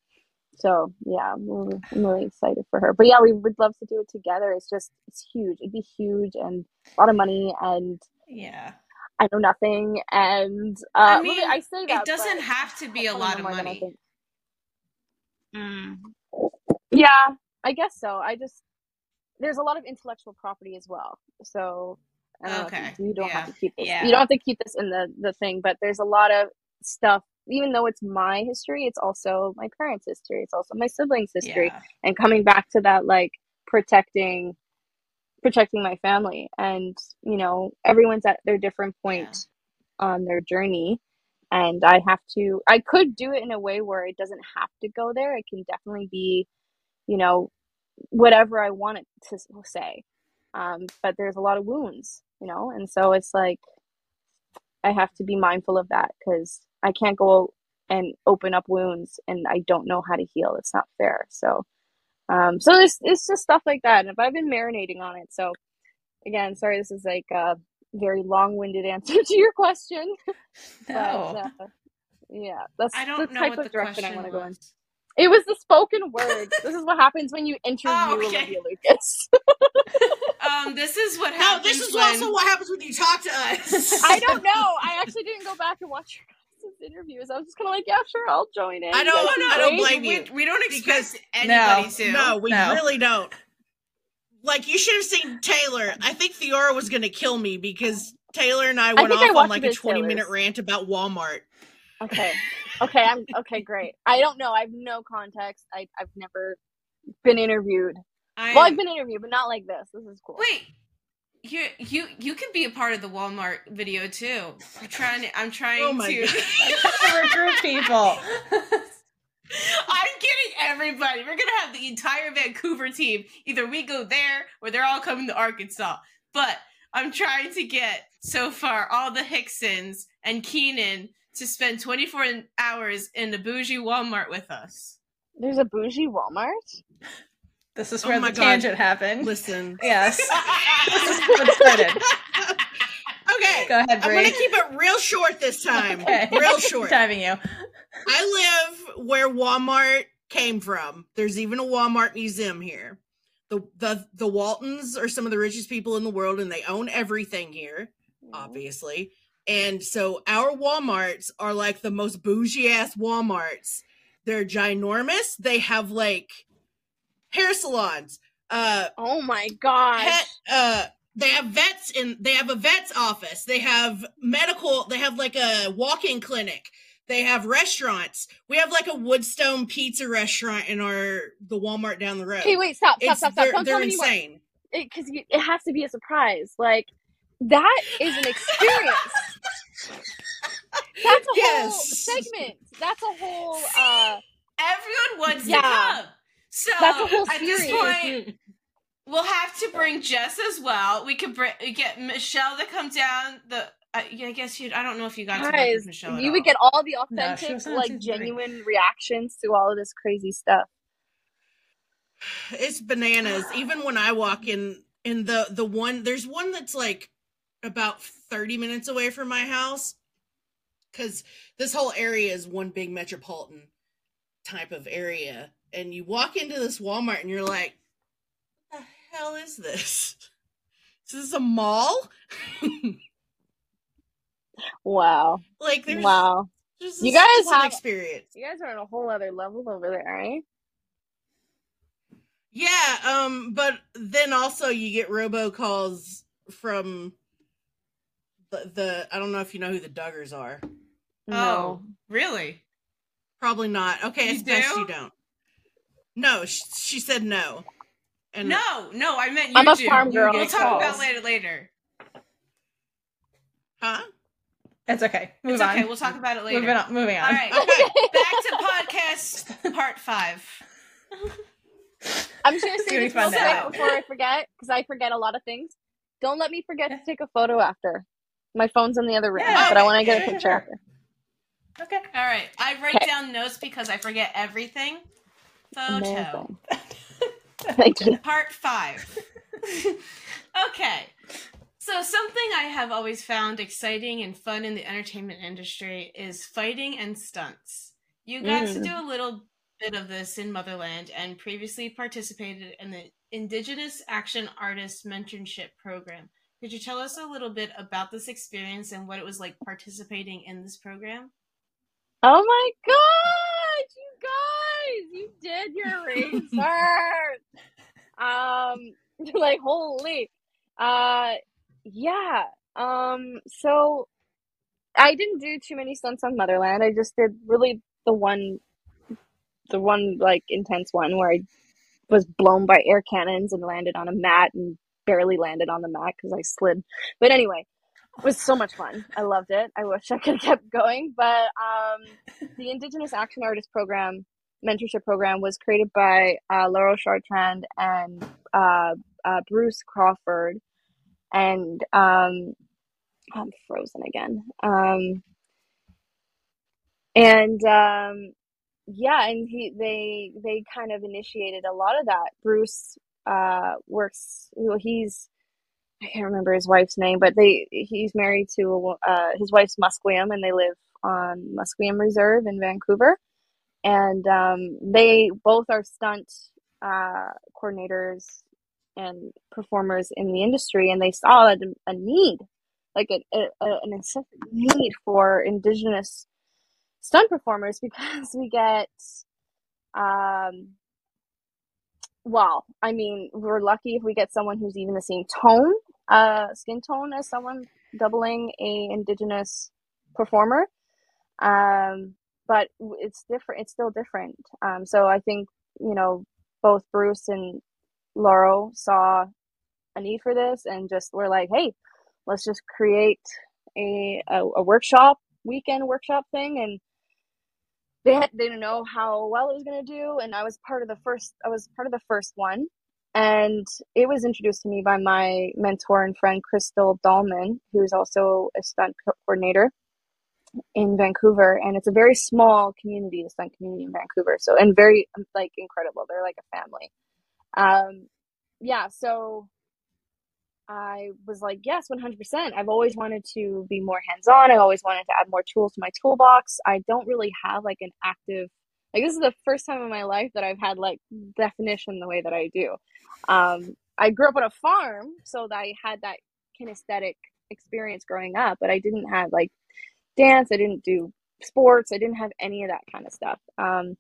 So yeah, I'm really, I'm really excited for her. But yeah, we would love to do it together. It's just it's huge. It'd be huge and a lot of money, and Yeah. I know nothing. And uh, I well, mean, I say that it doesn't have to be a lot of more than I money. Mm. Yeah, I guess so. I just there's a lot of intellectual property as well. So know Okay, if you, don't have to keep this. yeah. You don't have to keep this in the the thing, but there's a lot of stuff. Even though it's my history, it's also my parents' history. It's also my siblings' history, Yeah. and coming back to that, like protecting protecting my family. And you know, everyone's at their different point on their journey and I have to I could do it in a way where it doesn't have to go there. It can definitely be, you know, whatever I want it to say. Um, but there's a lot of wounds, you know, and so it's like I have to be mindful of that because I can't go and open up wounds and I don't know how to heal. It's not fair. So, um, so it's it's just stuff like that. And I've been marinating on it. So, again, sorry, this is like a very long-winded answer to your question. No. But uh, yeah, that's I the don't know type what of the direction I want to go in. It was the spoken word. this is what happens when you interview Oh, okay. Olivia Lucas. Um, this is what happens. No, happens. this is when... also what happens when you talk to us. I don't know. I actually didn't go back and watch your guys' interviews. I was just kind of like, yeah, sure, I'll join in. I don't- guys seem I don't great. blame we, you, we don't expect because- anybody No, to. No, we No. really don't. Like you should have seen Taylor. I think Theora was gonna kill me because Taylor and I went I off on like a a bit twenty minute rant about Walmart. Okay. Okay, I'm okay, great. I don't know. I have no context. I I've never been interviewed. I, Well, I've been interviewed, but not like this. This is cool. Wait, you you you can be a part of the Walmart video too. I'm trying. To, I'm trying Oh my to. Recruit people. I'm getting everybody. We're gonna have the entire Vancouver team. Either we go there or they're all coming to Arkansas. But I'm trying to get so far all the Hicksons and Keenan to spend 24 hours in the bougie Walmart with us. There's a bougie Walmart. This is Oh where my the God. tangent happened. Listen. Yes. This is what started. Okay. Go ahead, I'm gonna keep it real short this time. Okay. Real short. Timing you. I live where Walmart came from. There's even a Walmart museum here. The the the Waltons are some of the richest people in the world and they own everything here, obviously. And so our Walmarts are like the most bougie ass Walmarts. They're ginormous. They have like hair salons, uh Oh my god! pet uh they have vets in they have a vet's office they have medical they have like a walk-in clinic They have restaurants. We have like a Woodstone pizza restaurant in our the Walmart down the road. Okay, wait, stop, stop, It's- stop, stop. They're, Don't they're tell me anymore. insane. Because it has to be a surprise. Like that is an experience. That's a Yes. whole segment. That's a whole. uh Everyone wants Yeah. to come. So That's a whole at this point, we'll have to bring Jess as well. We could bring, get Michelle to come down. The uh, yeah, I guess you. I don't know if you got to work Guys, with Michelle. at you all. would get all the authentic, was on like season three. genuine reactions to all of this crazy stuff. It's bananas. Even when I walk in in the the one there's one that's like about 30 minutes away from my house cuz this whole area is one big metropolitan type of area and you walk into this Walmart and you're like what the hell is this? Is this a mall? Wow, like there's wow. just You guys it's an have- experience. You guys are on a whole other level over there, right? Yeah, um, but then also you get robocalls from the, the I don't know if you know who the Duggars are. Oh, really? Probably not. Okay, You it's best do? you don't. No, she, she said no. And no, no. I meant you I'm a do. farm girl. We'll get talk calls. about later. Later. huh? It's okay. Move It's on. okay. We'll talk about it later. Moving on. Moving on. All right. Okay. Back to podcast part five. I'm just gonna It's say this real quick before I forget, because I forget a lot of things. Don't let me forget to take a photo after. My phone's in the other room, Yeah, but I want to get a Sure, picture sure. after. Okay. All right. I write Okay. down notes because I forget everything. Photo. Thank you. Part five. okay. So, something I have always found exciting and fun in the entertainment industry is fighting and stunts. You got to Mm. do a little bit of this in Motherland and previously participated in the Indigenous Action Artist Mentorship Program. Could you tell us a little bit about this experience and what it was like participating in this program? Oh my god, you guys, you did your research. um, like holy, uh, yeah. Um, so I didn't do too many stunts on Motherland. I just did really the one, the one like intense one where I was blown by air cannons and landed on a mat and barely landed on the mat because I slid. But anyway, it was so much fun. I loved it. I wish I could have kept going, but um, the Indigenous Action Artist Program mentorship program was created by uh, Lauro Chartrand and uh, uh, Bruce Crawford, and um, I'm frozen again. Um, and um, yeah, and he they they kind of initiated a lot of that. Bruce uh, works. Well, he's I can't remember his wife's name, but they he's married to uh, his wife's Musqueam, and they live on Musqueam Reserve in Vancouver. And um, they both are stunt uh, coordinators and performers in the industry, and they saw a, a need, like a, a, a an incessant need for Indigenous stunt performers because we get um well i mean we're lucky if we get someone who's even the same tone uh skin tone as someone doubling a indigenous performer. Um but it's different it's still different. Um so i think you know both bruce and Lauro saw a need for this and just were like hey let's just create a a, a workshop weekend workshop thing. And they had, they didn't know how well it was going to do. And i was part of the first i was part of the first one. And it was introduced to me by my mentor and friend crystal dahlman who's also a stunt co- coordinator in vancouver and it's a very small community the stunt community in vancouver so and very um, like incredible they're like a family um yeah so I was like, yes, 100%. I've always wanted to be more hands on. I always wanted to add more tools to my toolbox. I don't really have like an active, like, this is the first time in my life that I've had like definition the way that I do. Um, I grew up on a farm, so that I had that kinesthetic experience growing up, but I didn't have like dance, I didn't do sports, I didn't have any of that kind of stuff. Um,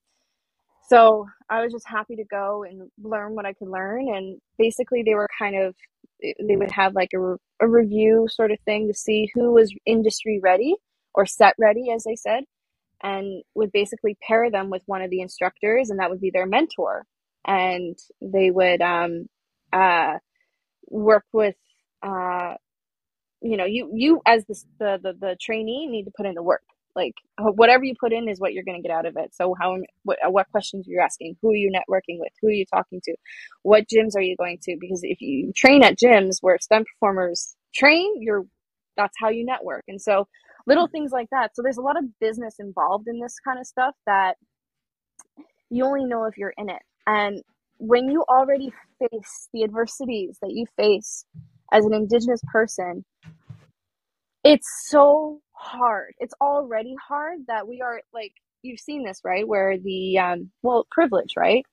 so I was just happy to go and learn what I could learn. And basically, they were kind of, they would have like a, a review sort of thing to see who was industry ready or set ready, as they said. and would basically pair them with one of the instructors, and that would be their mentor. And they would um, uh, work with, uh, you know, you you as the, the the the trainee need to put in the work. Like uh, whatever you put in is what you're going to get out of it. So how what what questions are you're asking, who are you networking with, who are you talking to, what gyms are you going to? Because if you train at gyms where stunt performers train, you're that's how you network. And so little things like that. So there's a lot of business involved in this kind of stuff that you only know if you're in it. And when you already face the adversities that you face as an indigenous person, it's so hard. It's already hard that we are like you've seen this, right? Where the um well, privilege, right?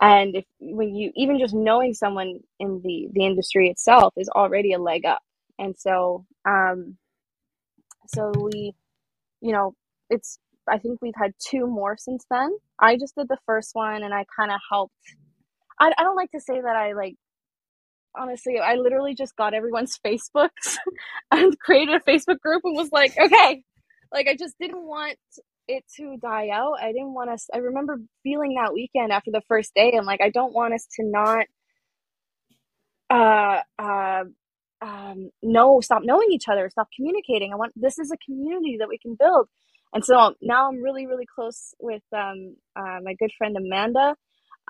And if when you even just knowing someone in the the industry itself is already a leg up. And so um so we you know, it's I think we've had two more since then. I just did the first one and I kind of helped I, I don't like to say that I like honestly, I literally just got everyone's Facebooks and created a Facebook group and was like, okay, like I just didn't want it to die out. I didn't want us. I remember feeling that weekend after the first day. I'm like, I don't want us to not, uh, uh, um, no, stop knowing each other, stop communicating. I want this is a community that we can build. And so now I'm really, really close with um, uh, my good friend Amanda.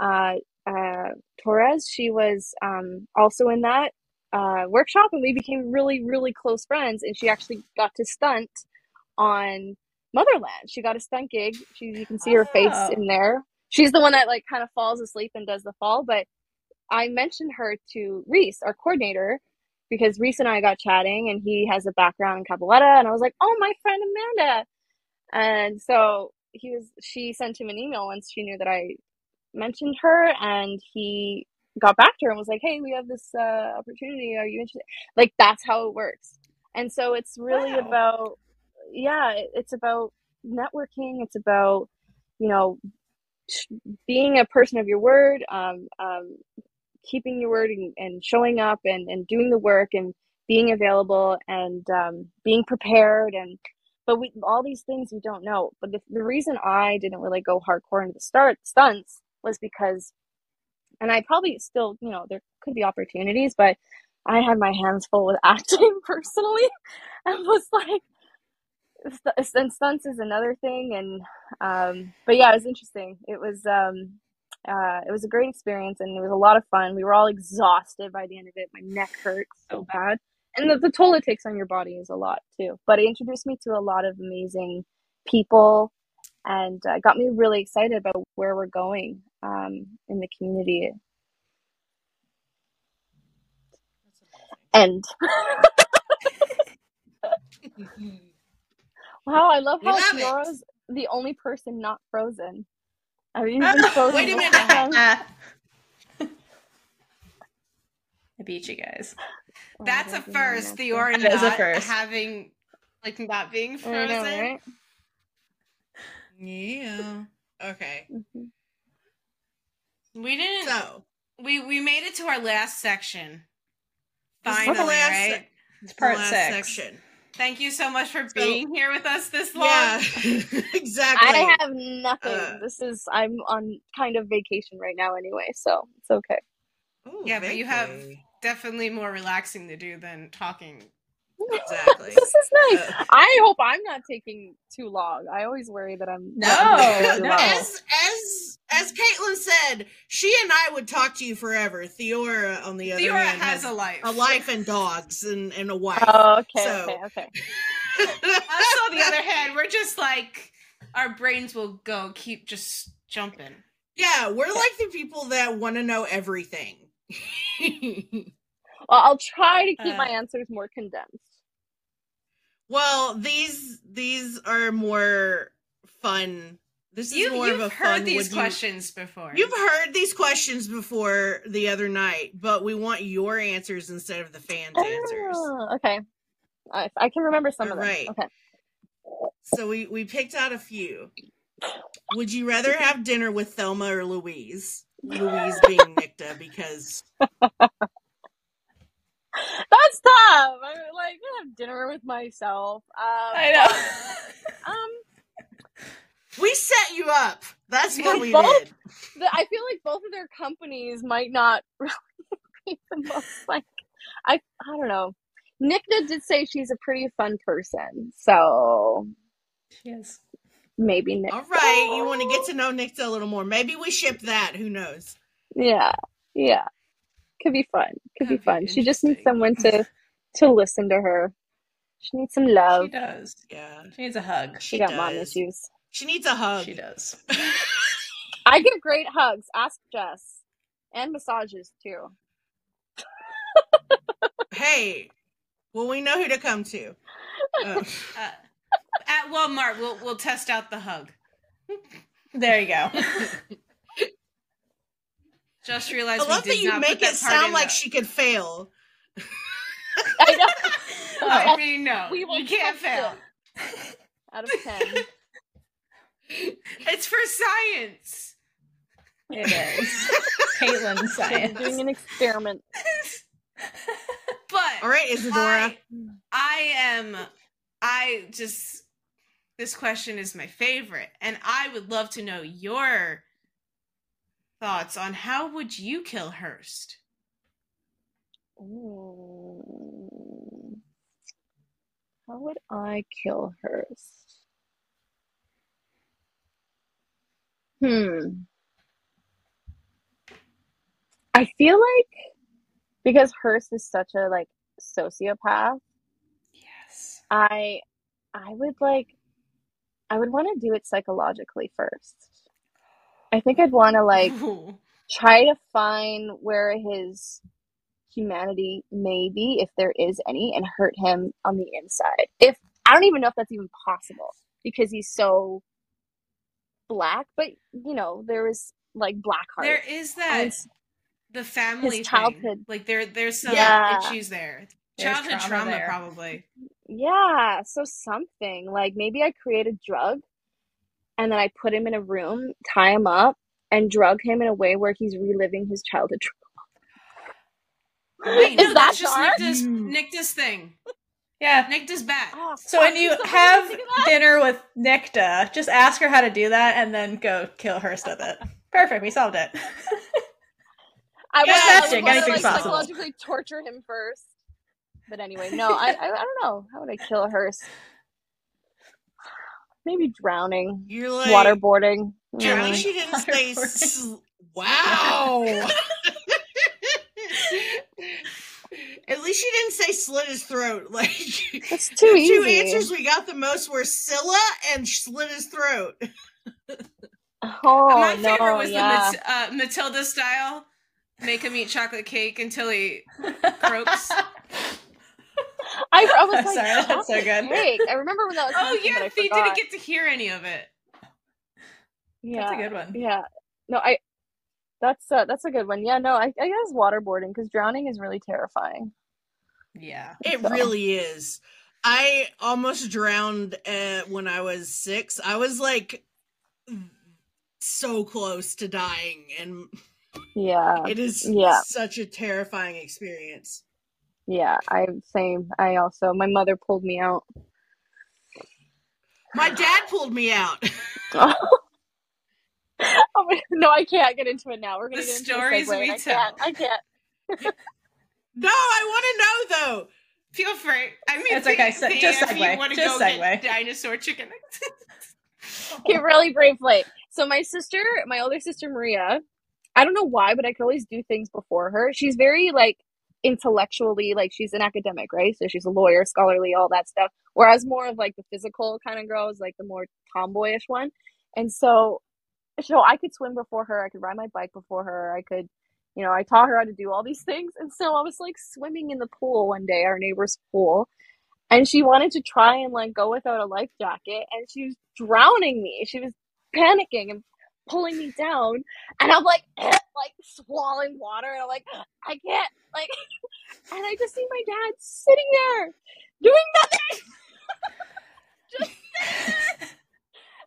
Uh, uh, Torres. She was um, also in that uh, workshop, and we became really, really close friends. And she actually got to stunt on Motherland. She got a stunt gig. She, you can see her face Oh. in there. She's the one that like kind of falls asleep and does the fall. But I mentioned her to Reese, our coordinator, because Reese and I got chatting, and he has a background in Capoeira, and I was like, "Oh, my friend Amanda," and so he was. She sent him an email once she knew that I mentioned her and he got back to her and was like hey we have this uh, opportunity. Are you interested like that's how it works. And so it's really Wow. about yeah it's about networking. It's about you know being a person of your word um, um, keeping your word and, and showing up and, and doing the work and being available and um, being prepared and but we all these things we don't know. But the, the reason i didn't really go hardcore into the start stunts was because and i probably still you know there could be opportunities but i had my hands full with acting personally and was like and stunts is another thing. And um but yeah it was interesting. It was um uh it was a great experience and it was a lot of fun. We were all exhausted by the end of it. My neck hurt so bad. And the, the toll it takes on your body is a lot too. But it introduced me to a lot of amazing people and uh, got me really excited about where we're going um, in the community and wow i love how love the only person not frozen have you been frozen Wait a minute. time? Ah. I beat you guys. Oh, That's a first. nasty. Theora That is a first. having, like, not being frozen. know, right? yeah. Okay. Mhm. We didn't. So we we made it to our last section. This Finally, last right? sec- It's the part last six. section. Thank you so much for being here with us this long. Yeah, exactly. I have nothing. Uh, this is I'm on kind of vacation right now anyway, so it's okay. Ooh, Yeah, but you have- Definitely more relaxing to do than talking. Exactly. this is nice. Uh, I hope I'm not taking too long. I always worry that I'm No, taking no. As as as Caitlin said, she and I would talk to you forever. Theora, on the other Theora hand, has a life. a life and dogs and, and a wife. Oh, okay, So- okay, okay. Us, on the other hand, we're just like our brains will go keep just jumping. yeah, we're like the people that want to know everything. Well, I'll try to keep Uh, my answers more condensed. Well, these these are more fun. This is You, more you've of a heard fun. these would you- questions before. You've heard these questions before the other night, but we want your answers instead of the fans' ah, answers. Oh, okay. I, I can remember some of them. Alright. Okay. So we we picked out a few. Would you rather have dinner with Thelma or Louise? Louise being Nicte because That's tough. I'm like I have dinner with myself. Um, I know. Um, we set you up. That's what we Both- did. The- I feel like both of their companies might not really be the most like I I don't know. Nicte did say she's a pretty fun person, so She is. maybe Nick. All right, you want to get to know Nick a little more. Maybe we ship that. Who knows? Yeah, yeah, could be fun. Could be be fun. She just needs someone to to listen to her. She needs some love. She does. Yeah, She needs a hug. She, she got mom issues. She needs a hug. She does. I give great hugs. Ask Jess, and massages too. Hey, well, we know who to come to. Uh, at Walmart, we'll we'll test out the hug. There you go. Just realized I love we that you make that it sound like the- she could fail. I know. I mean, no, We you can't fail. Out of ten. It's for science. It is. Caitlin I'm science. doing an experiment. But All right, Isadora. I, I am. I just. This question is my favorite, and I would love to know your thoughts on how would you kill Hearst? Ooh. How would I kill Hearst? Hmm. I feel like because Hearst is such a like sociopath, Yes. I I would like I would want to do it psychologically first. I think I'd want to like try to find where his humanity may be, if there is any, and hurt him on the inside. If I don't even know if that's even possible because he's so black, but you know, there is like black heart. There is that the family thing. childhood- Like there, there's some Yeah. issues there. There's Childhood trauma trauma, there. probably. Yeah, so something like maybe I create a drug and then I put him in a room, tie him up, and drug him in a way where he's reliving his childhood trauma. Wait, Is no, that just dark? Nicte's, Mm. Thing. Yeah. Nicte's back. Oh, So when fuck, you have think of that? dinner with Nicte, just ask her how to do that and then go kill Hearst with it. Perfect. We solved it. I Just would, I magic, would want to anything's like possible. psychologically torture him first. But anyway, no, I, I I don't know. How would I kill Hearst? Maybe drowning, You're like waterboarding. At least she didn't say. Waterboarding. Sl- wow. At least she didn't say slit his throat. Like That's too the two answers we got the most were Scylla and slit his throat. Oh My no, favorite was yeah. the Mat- uh, Matilda style. Make him eat chocolate cake until he croaks. I, I was like, sorry, that's so good. cake. I remember when that was. Oh yeah, they didn't get to hear any of it. Yeah, That's a good one. yeah. No, I. That's uh, that's a good one. Yeah, no, I, I guess waterboarding because drowning is really terrifying. Yeah. It So- really is. I almost drowned uh, when I was six. I was like so close to dying, and Yeah, it is yeah. such a terrifying experience. Yeah. I same. I also my mother pulled me out. My dad pulled me out. Oh, wait, no, I can't get into it now. We're gonna The get into stories we I tell. can't. I can't. No, I want to know though. Feel free. I mean, It's okay, think- se- just if you segue, wanna just go get segue. dinosaur chicken. Okay, really briefly. So my sister, my older sister Maria, I don't know why, but I could always do things before her. She's very like intellectually, like she's an academic, right? So she's a lawyer, scholarly, all that stuff. Whereas more of like the physical kind of girl is like the more tomboyish one. And so, so I could swim before her. I could ride my bike before her. I could, you know, I taught her how to do all these things. And so I was like swimming in the pool one day, our neighbor's pool and she wanted to try and like go without a life jacket and she was drowning me she was panicking and pulling me down and i'm like like swallowing water and i'm like i can't like and i just see my dad sitting there doing nothing! Just sitting there.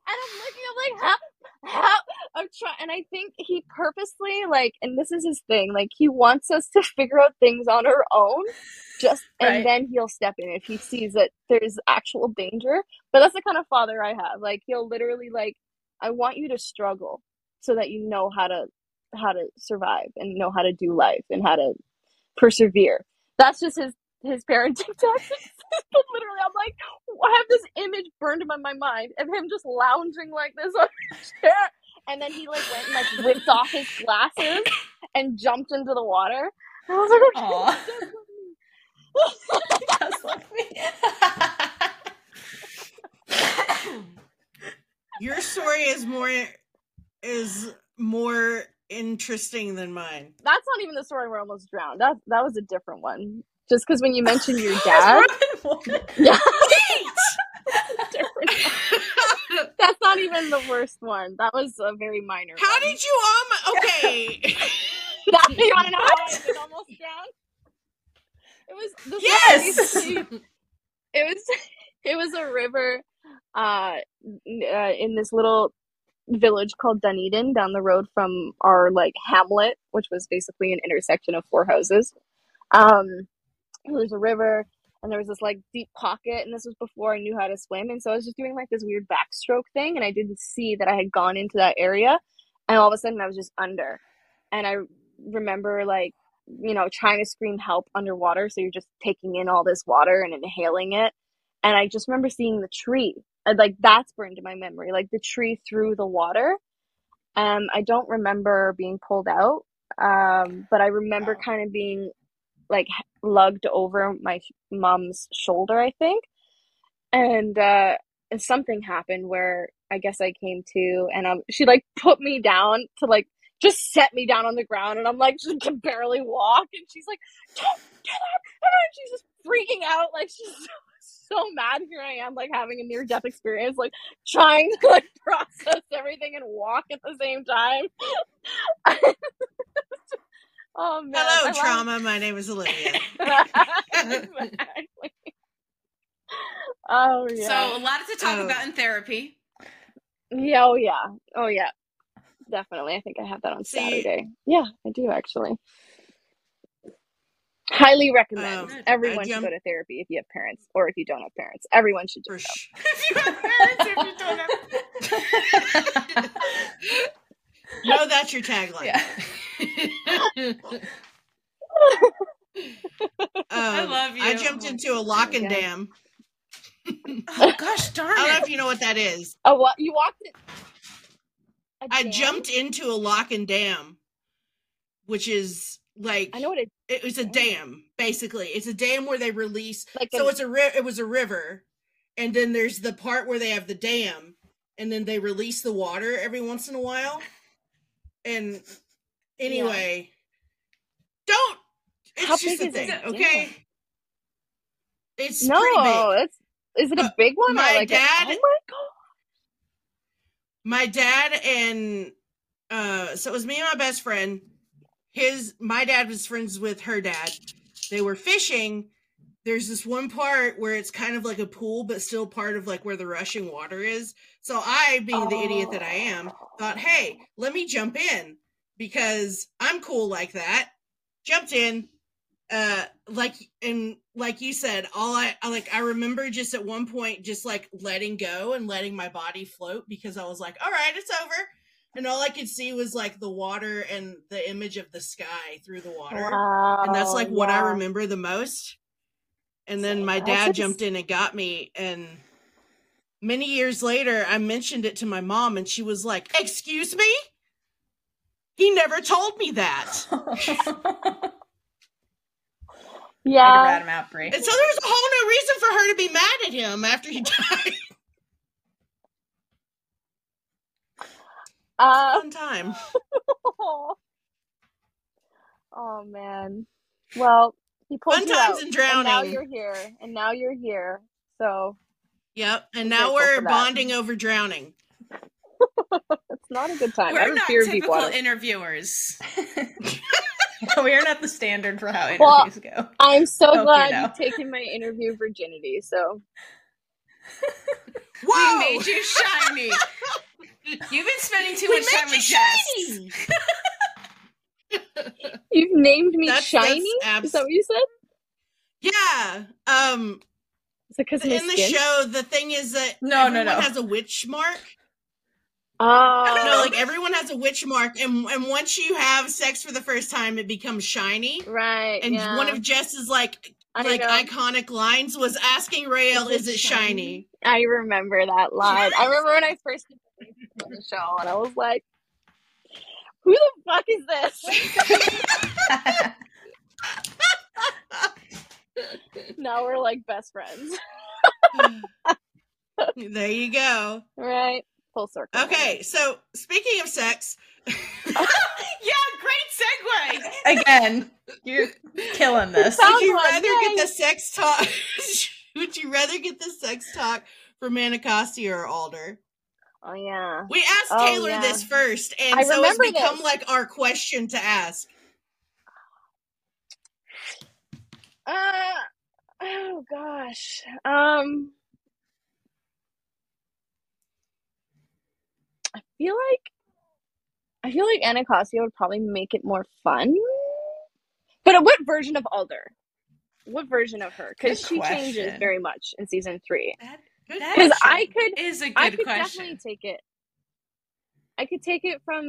and i'm looking i'm like how how i'm trying and i think he purposely like and this is his thing like he wants us to figure out things on our own just and then he'll step in if he sees that there's actual danger but that's the kind of father i have like he'll literally like I want you to struggle so that you know how to how to survive and know how to do life and how to persevere. That's just his his parenting tactics. but literally, I'm like, I have this image burned in my mind of him just lounging like this on his chair, and then he like went and like whipped off his glasses and jumped into the water. And I was like, okay, Aw. Just like me. Your story is more is more interesting than mine. that's not even the story where I almost drowned. That that was a different one. Just because when you mentioned your dad, yeah. That's not even the worst one. That was a very minor. How one. did you um okay? That, you want to know how I did almost drown? It was Yes! It was it was a river uh, uh in this little village called Dunedin down the road from our like hamlet, which was basically an intersection of four houses. Um there's a river and there was this like deep pocket and this was before I knew how to swim and so I was just doing like this weird backstroke thing and I didn't see that I had gone into that area and all of a sudden I was just under and I remember like you know trying to scream help underwater so you're just taking in all this water and inhaling it and I just remember seeing the tree and like that's burned in my memory like the tree through the water. Um I don't remember being pulled out um but I remember Wow. kind of being like lugged over my mom's shoulder I think. And uh something happened where I guess I came to and um she like put me down to like just set me down on the ground and I'm like just can barely walk. And she's like don't do that and she's just freaking out like she's so, mad here I am like having a near death experience like trying to like process everything and walk at the same time oh man Hello, I trauma. My name is Olivia. exactly. Oh yeah. So a lot to talk Oh. about in therapy. yeah, oh yeah. Oh yeah. Definitely. I think I have that on See- Saturday. Yeah, I do actually. Highly recommend. Um, Everyone I should jump- go to therapy if you have parents or if you don't have parents. Everyone should For just sh- if you have parents, if you don't have. no, that's your tagline. yeah. I Um, love you. I jumped into a lock and Yeah. dam. oh gosh darn I don't know if you know what that is. Oh what you walked it. a I dam? jumped into a lock and dam, which is like I know what it it was a dam basically. It's a dam where they release. like So an- it's a ri- it was a river, and then there's the part where they have the dam, and then they release the water every once in a while. And anyway, don't. It's How just big a is thing, it? okay? It's No, it's is it a Uh, big one my like a- dad- oh my god. my dad and uh so it was me and my best friend his my dad was friends with her dad. They were fishing. There's this one part where it's kind of like a pool but still part of like where the rushing water is. So i being the idiot that i am thought hey let me jump in because i'm cool like that. Jumped in uh like and like you said all I, I like i remember just at one point just like letting go and letting my body float because i was like all right it's over and all i could see was like the water and the image of the sky through the water Wow. and that's like what i remember the most and then my dad ins- jumped in and got me and many years later i mentioned it to my mom and she was like excuse me he never told me that Way Yeah. rat him out, Brie. And so there's a whole new reason for her to be mad at him after he died. Uh, Fun time. oh man. Well, he pulled Fun you times out, and And now you're here, and now you're here. So Yep. And now we're bonding over drowning. it's not a good time. I We're not fear of typical interviewers. we are not the standard for how Well, interviews go. I'm so Okay, glad now. you've taken my interview virginity. So Whoa! We made you shiny. You've been spending too We much time you with Jess. you've named me That's- shiny. that's Is that what you said? Yeah. Um Is it because of my in the show, the thing is that No, no, everyone no. has a witch mark. Oh, No, like everyone has a witch mark, and and once you have sex for the first time, it becomes shiny. right. And yeah. one of Jess's like I like know. iconic lines was asking Raelle, Is "Is it it shiny?" I remember that line. I remember when I first did the show, and I was like, "Who the fuck is this?" now we're like best friends, there you go. right? Full circle. Okay, so speaking of sex, yeah, great segue. Again, you're killing this. Would you rather yay. get the sex talk? would you rather get the sex talk from Anacostia or Alder? Oh yeah. We asked Oh, Taylor yeah. this first, and I so it's become this. like our question to ask. Uh, oh gosh. Um, I feel like I feel like Anacostia would probably make it more fun. But what version of Alder? What version of her? Because she changes very much in season three. That Because I could, is a good I could question. definitely take it. I could take it from.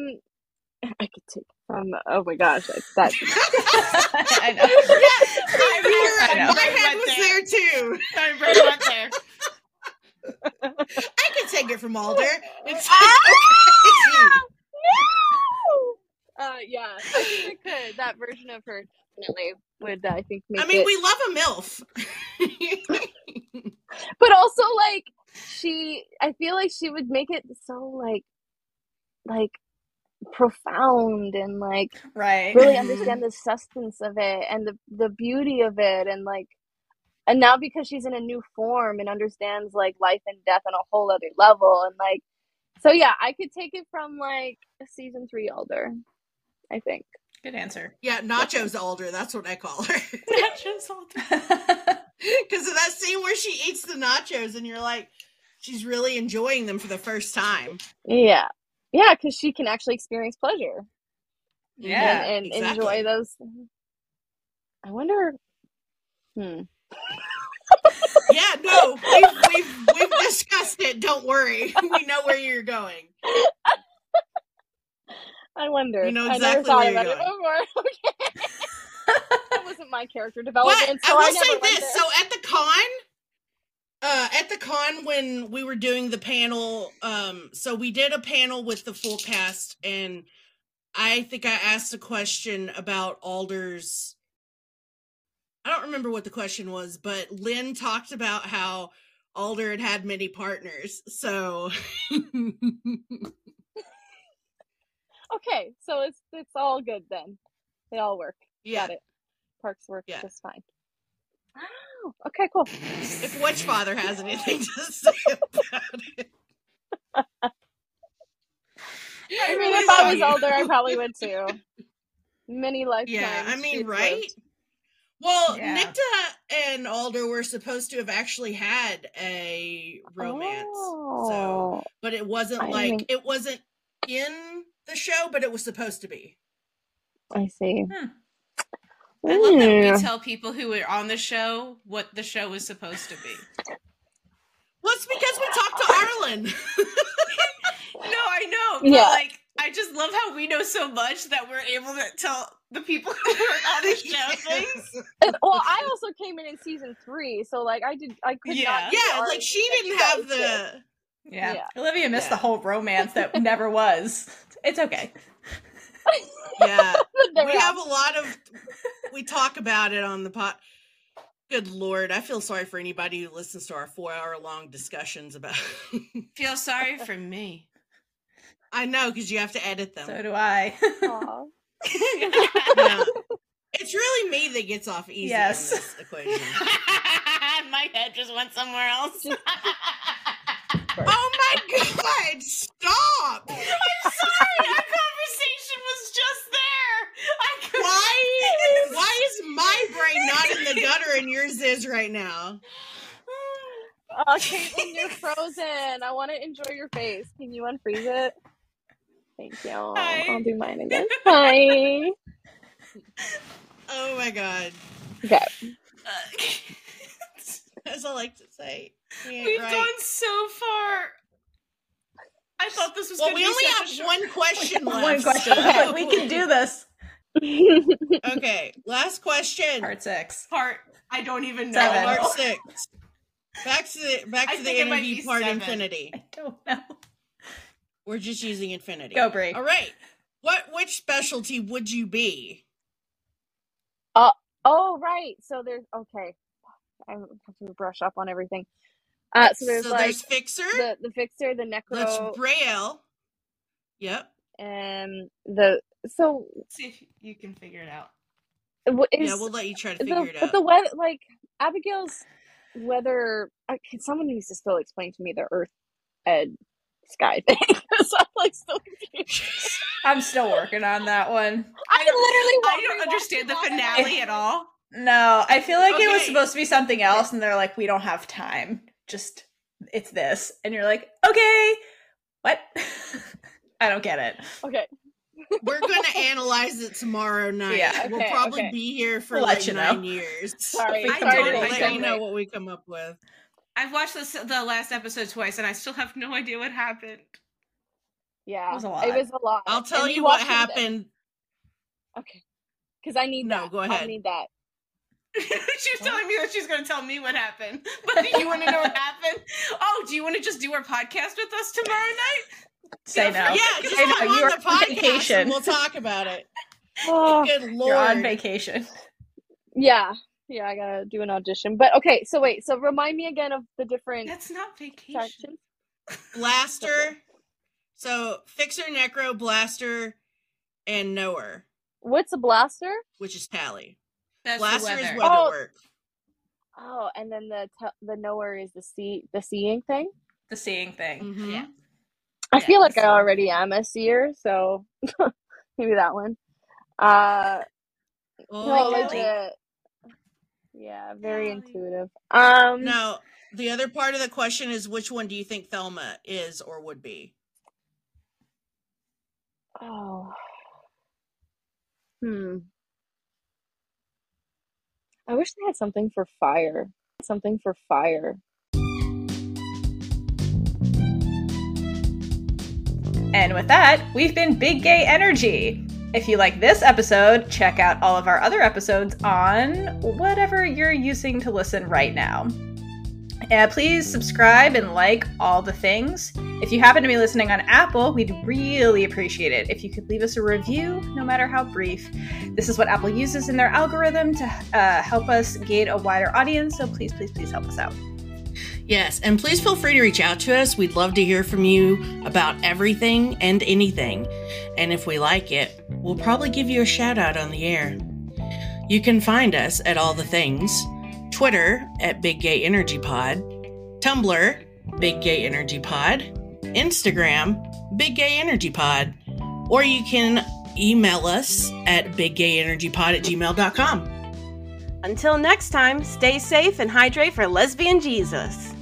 I could take it from. Oh my gosh, that's that. I know. I, I know. my head was there too. I read right there. I could take it from Alder. It's Ah! okay. no! Uh, yeah, I think I could. That version of her definitely would. I think make I mean, it. we love a milf. but also like she. I feel like she would make it so like, like profound and like Right. really understand the substance of it and the the beauty of it and like and now because she's in a new form and understands like life and death on a whole other level and like so yeah i could take it from like season three Alder i think Good answer. yeah, Nacho's Alder. That's what I call her. Nachos all the- Because of that scene where she eats the nachos, and you're like, she's really enjoying them for the first time. yeah. Yeah because she can actually experience pleasure. Yeah, and, and exactly. enjoy those. I wonder hmm. Yeah, no, we've, we've we've discussed it. Don't worry, we know where you're going. i wonder. We know i exactly never thought where about you're it before. Okay that wasn't my character development But so I will I say this: there. so at the con, uh, at the con when we were doing the panel, um, so we did a panel with the full cast, and I think I asked a question about Alder's. I don't remember what the question was, but Lyne talked about how Alder had had many partners. So Okay, so it's it's all good then. They all work. Yeah, Got it. Parks work Yeah. just fine. Oh, okay, cool. if Witchfather has anything to say about it. I mean, if I was older, I probably would too. Many lifetimes. Yeah, I mean, right? lived. Well, Yeah. Nicte and Alder were supposed to have actually had a romance. So, Oh, but it wasn't I like mean- it wasn't in the show, but it was supposed to be. I see. Hmm. I love that we hmm. tell people who are on the show what the show is supposed to be. Well, it's because we talked to Arlen. No, I know, but Yeah. like I just love how we know so much that we're able to tell the people who are on the show things. And- well, I also came in in season three, so like I did. I could Yeah. not. yeah, like she didn't have guys did. the. Yeah. Yeah. Olivia missed the whole romance that never was. It's okay. Yeah, we we have a lot of. We talk about it on the pot. Good lord, I feel sorry for anybody who listens to our four-hour-long discussions about. Feel sorry for me. I know because you have to edit them. So do I. Aw. Yeah. It's really me that gets off easy Yes. in this equation. My head just went somewhere else. Oh my god! Stop! I'm sorry, our conversation was just there. Why? Why is my brain not in the gutter and yours is right now? Oh, Caitlin, you're frozen. I want to enjoy your face. Can you unfreeze it? Thank you. Hi. I'll do mine again. Hi. Oh my god! Okay. Uh, That's all I like to say. We We've right. gone so far. I thought this was Well, we be only have short- one question left. One question. so- Okay, we can do this. Okay, last question. Part six. part. I don't even know. Seven. Part six. Back to the back I to the think it might interview part seven. infinity. I don't know. We're just using infinity. Go, Brie. All right. What which specialty would you be? Uh, oh right. So there's okay. I have to brush up on everything. Uh, so there's like there's fixer. the the fixer, the necro, That's necro, Raelle. Yep. and the so See if you can figure it out. what is yeah, we'll let you try to the, figure it out. but the weather like Abigail's weather. Someone needs to still explain to me the Earth and sky thing? so I'm like still confused. I'm still working on that one. I literally I won't don't understand the finale at all. No, I feel like it was supposed to be something else, and they're like, we don't have time. Just, it's this. And you're like, okay, what? I don't get it. Okay. We're gonna analyze it tomorrow night. Yeah. we'll probably okay. be here for We'll like let you know. nine years. Sorry. I sorry don't to We'll like let you know what we come up with. I've watched this, the last episode twice, and I still have no idea what happened. Yeah, It was a lot. It was a lot. I'll tell And you what watched it- happened. Okay. Because I need No, that. go I need that. she's telling me that she's going to tell me what happened. But do you want to know what happened? Oh, do you want to just do our podcast with us tomorrow night? Say no. Yeah, just Say no. come You on the podcast vacation. and we'll talk about it. Oh, Good lord. You're on vacation. yeah. Yeah, I gotta do an audition. But okay, so wait, so remind me again of the different That's not vacation. sections. Blaster. So Fixer, Necro, Blaster, and Knower, What's a blaster? which is Tally. That's Blaster the is weather. weather Oh. work. Oh, and then the te- the knower is the see the seeing thing. The seeing thing. Mhm. Yeah. I Yeah, feel like I already am a seer, so maybe that one. Uh, Oh, no, yeah. legit. Yeah, very Golly. intuitive. Um, Now, the other part of the question is which one do you think Thelma is or would be? Oh. Hmm. I wish they had something for fire. Something for fire. And with that, we've been Big Gay Energy. If you like this episode, check out all of our other episodes on whatever you're using to listen right now. And please subscribe and like all the things. If you happen to be listening on Apple, we'd really appreciate it if you could leave us a review, no matter how brief. This is what Apple uses in their algorithm to uh, help us gain a wider audience, so please, please, please help us out. Yes, and please feel free to reach out to us. We'd love to hear from you about everything and anything. And if we like it, we'll probably give you a shout out on the air. You can find us at all the things Twitter at Big Gay Energy Pod, Tumblr, Big Gay Energy Pod, Instagram, Big Gay Energy Pod, or you can email us at biggayenergypod at gmail.com. Until next time, stay safe and hydrate for lesbian Jesus.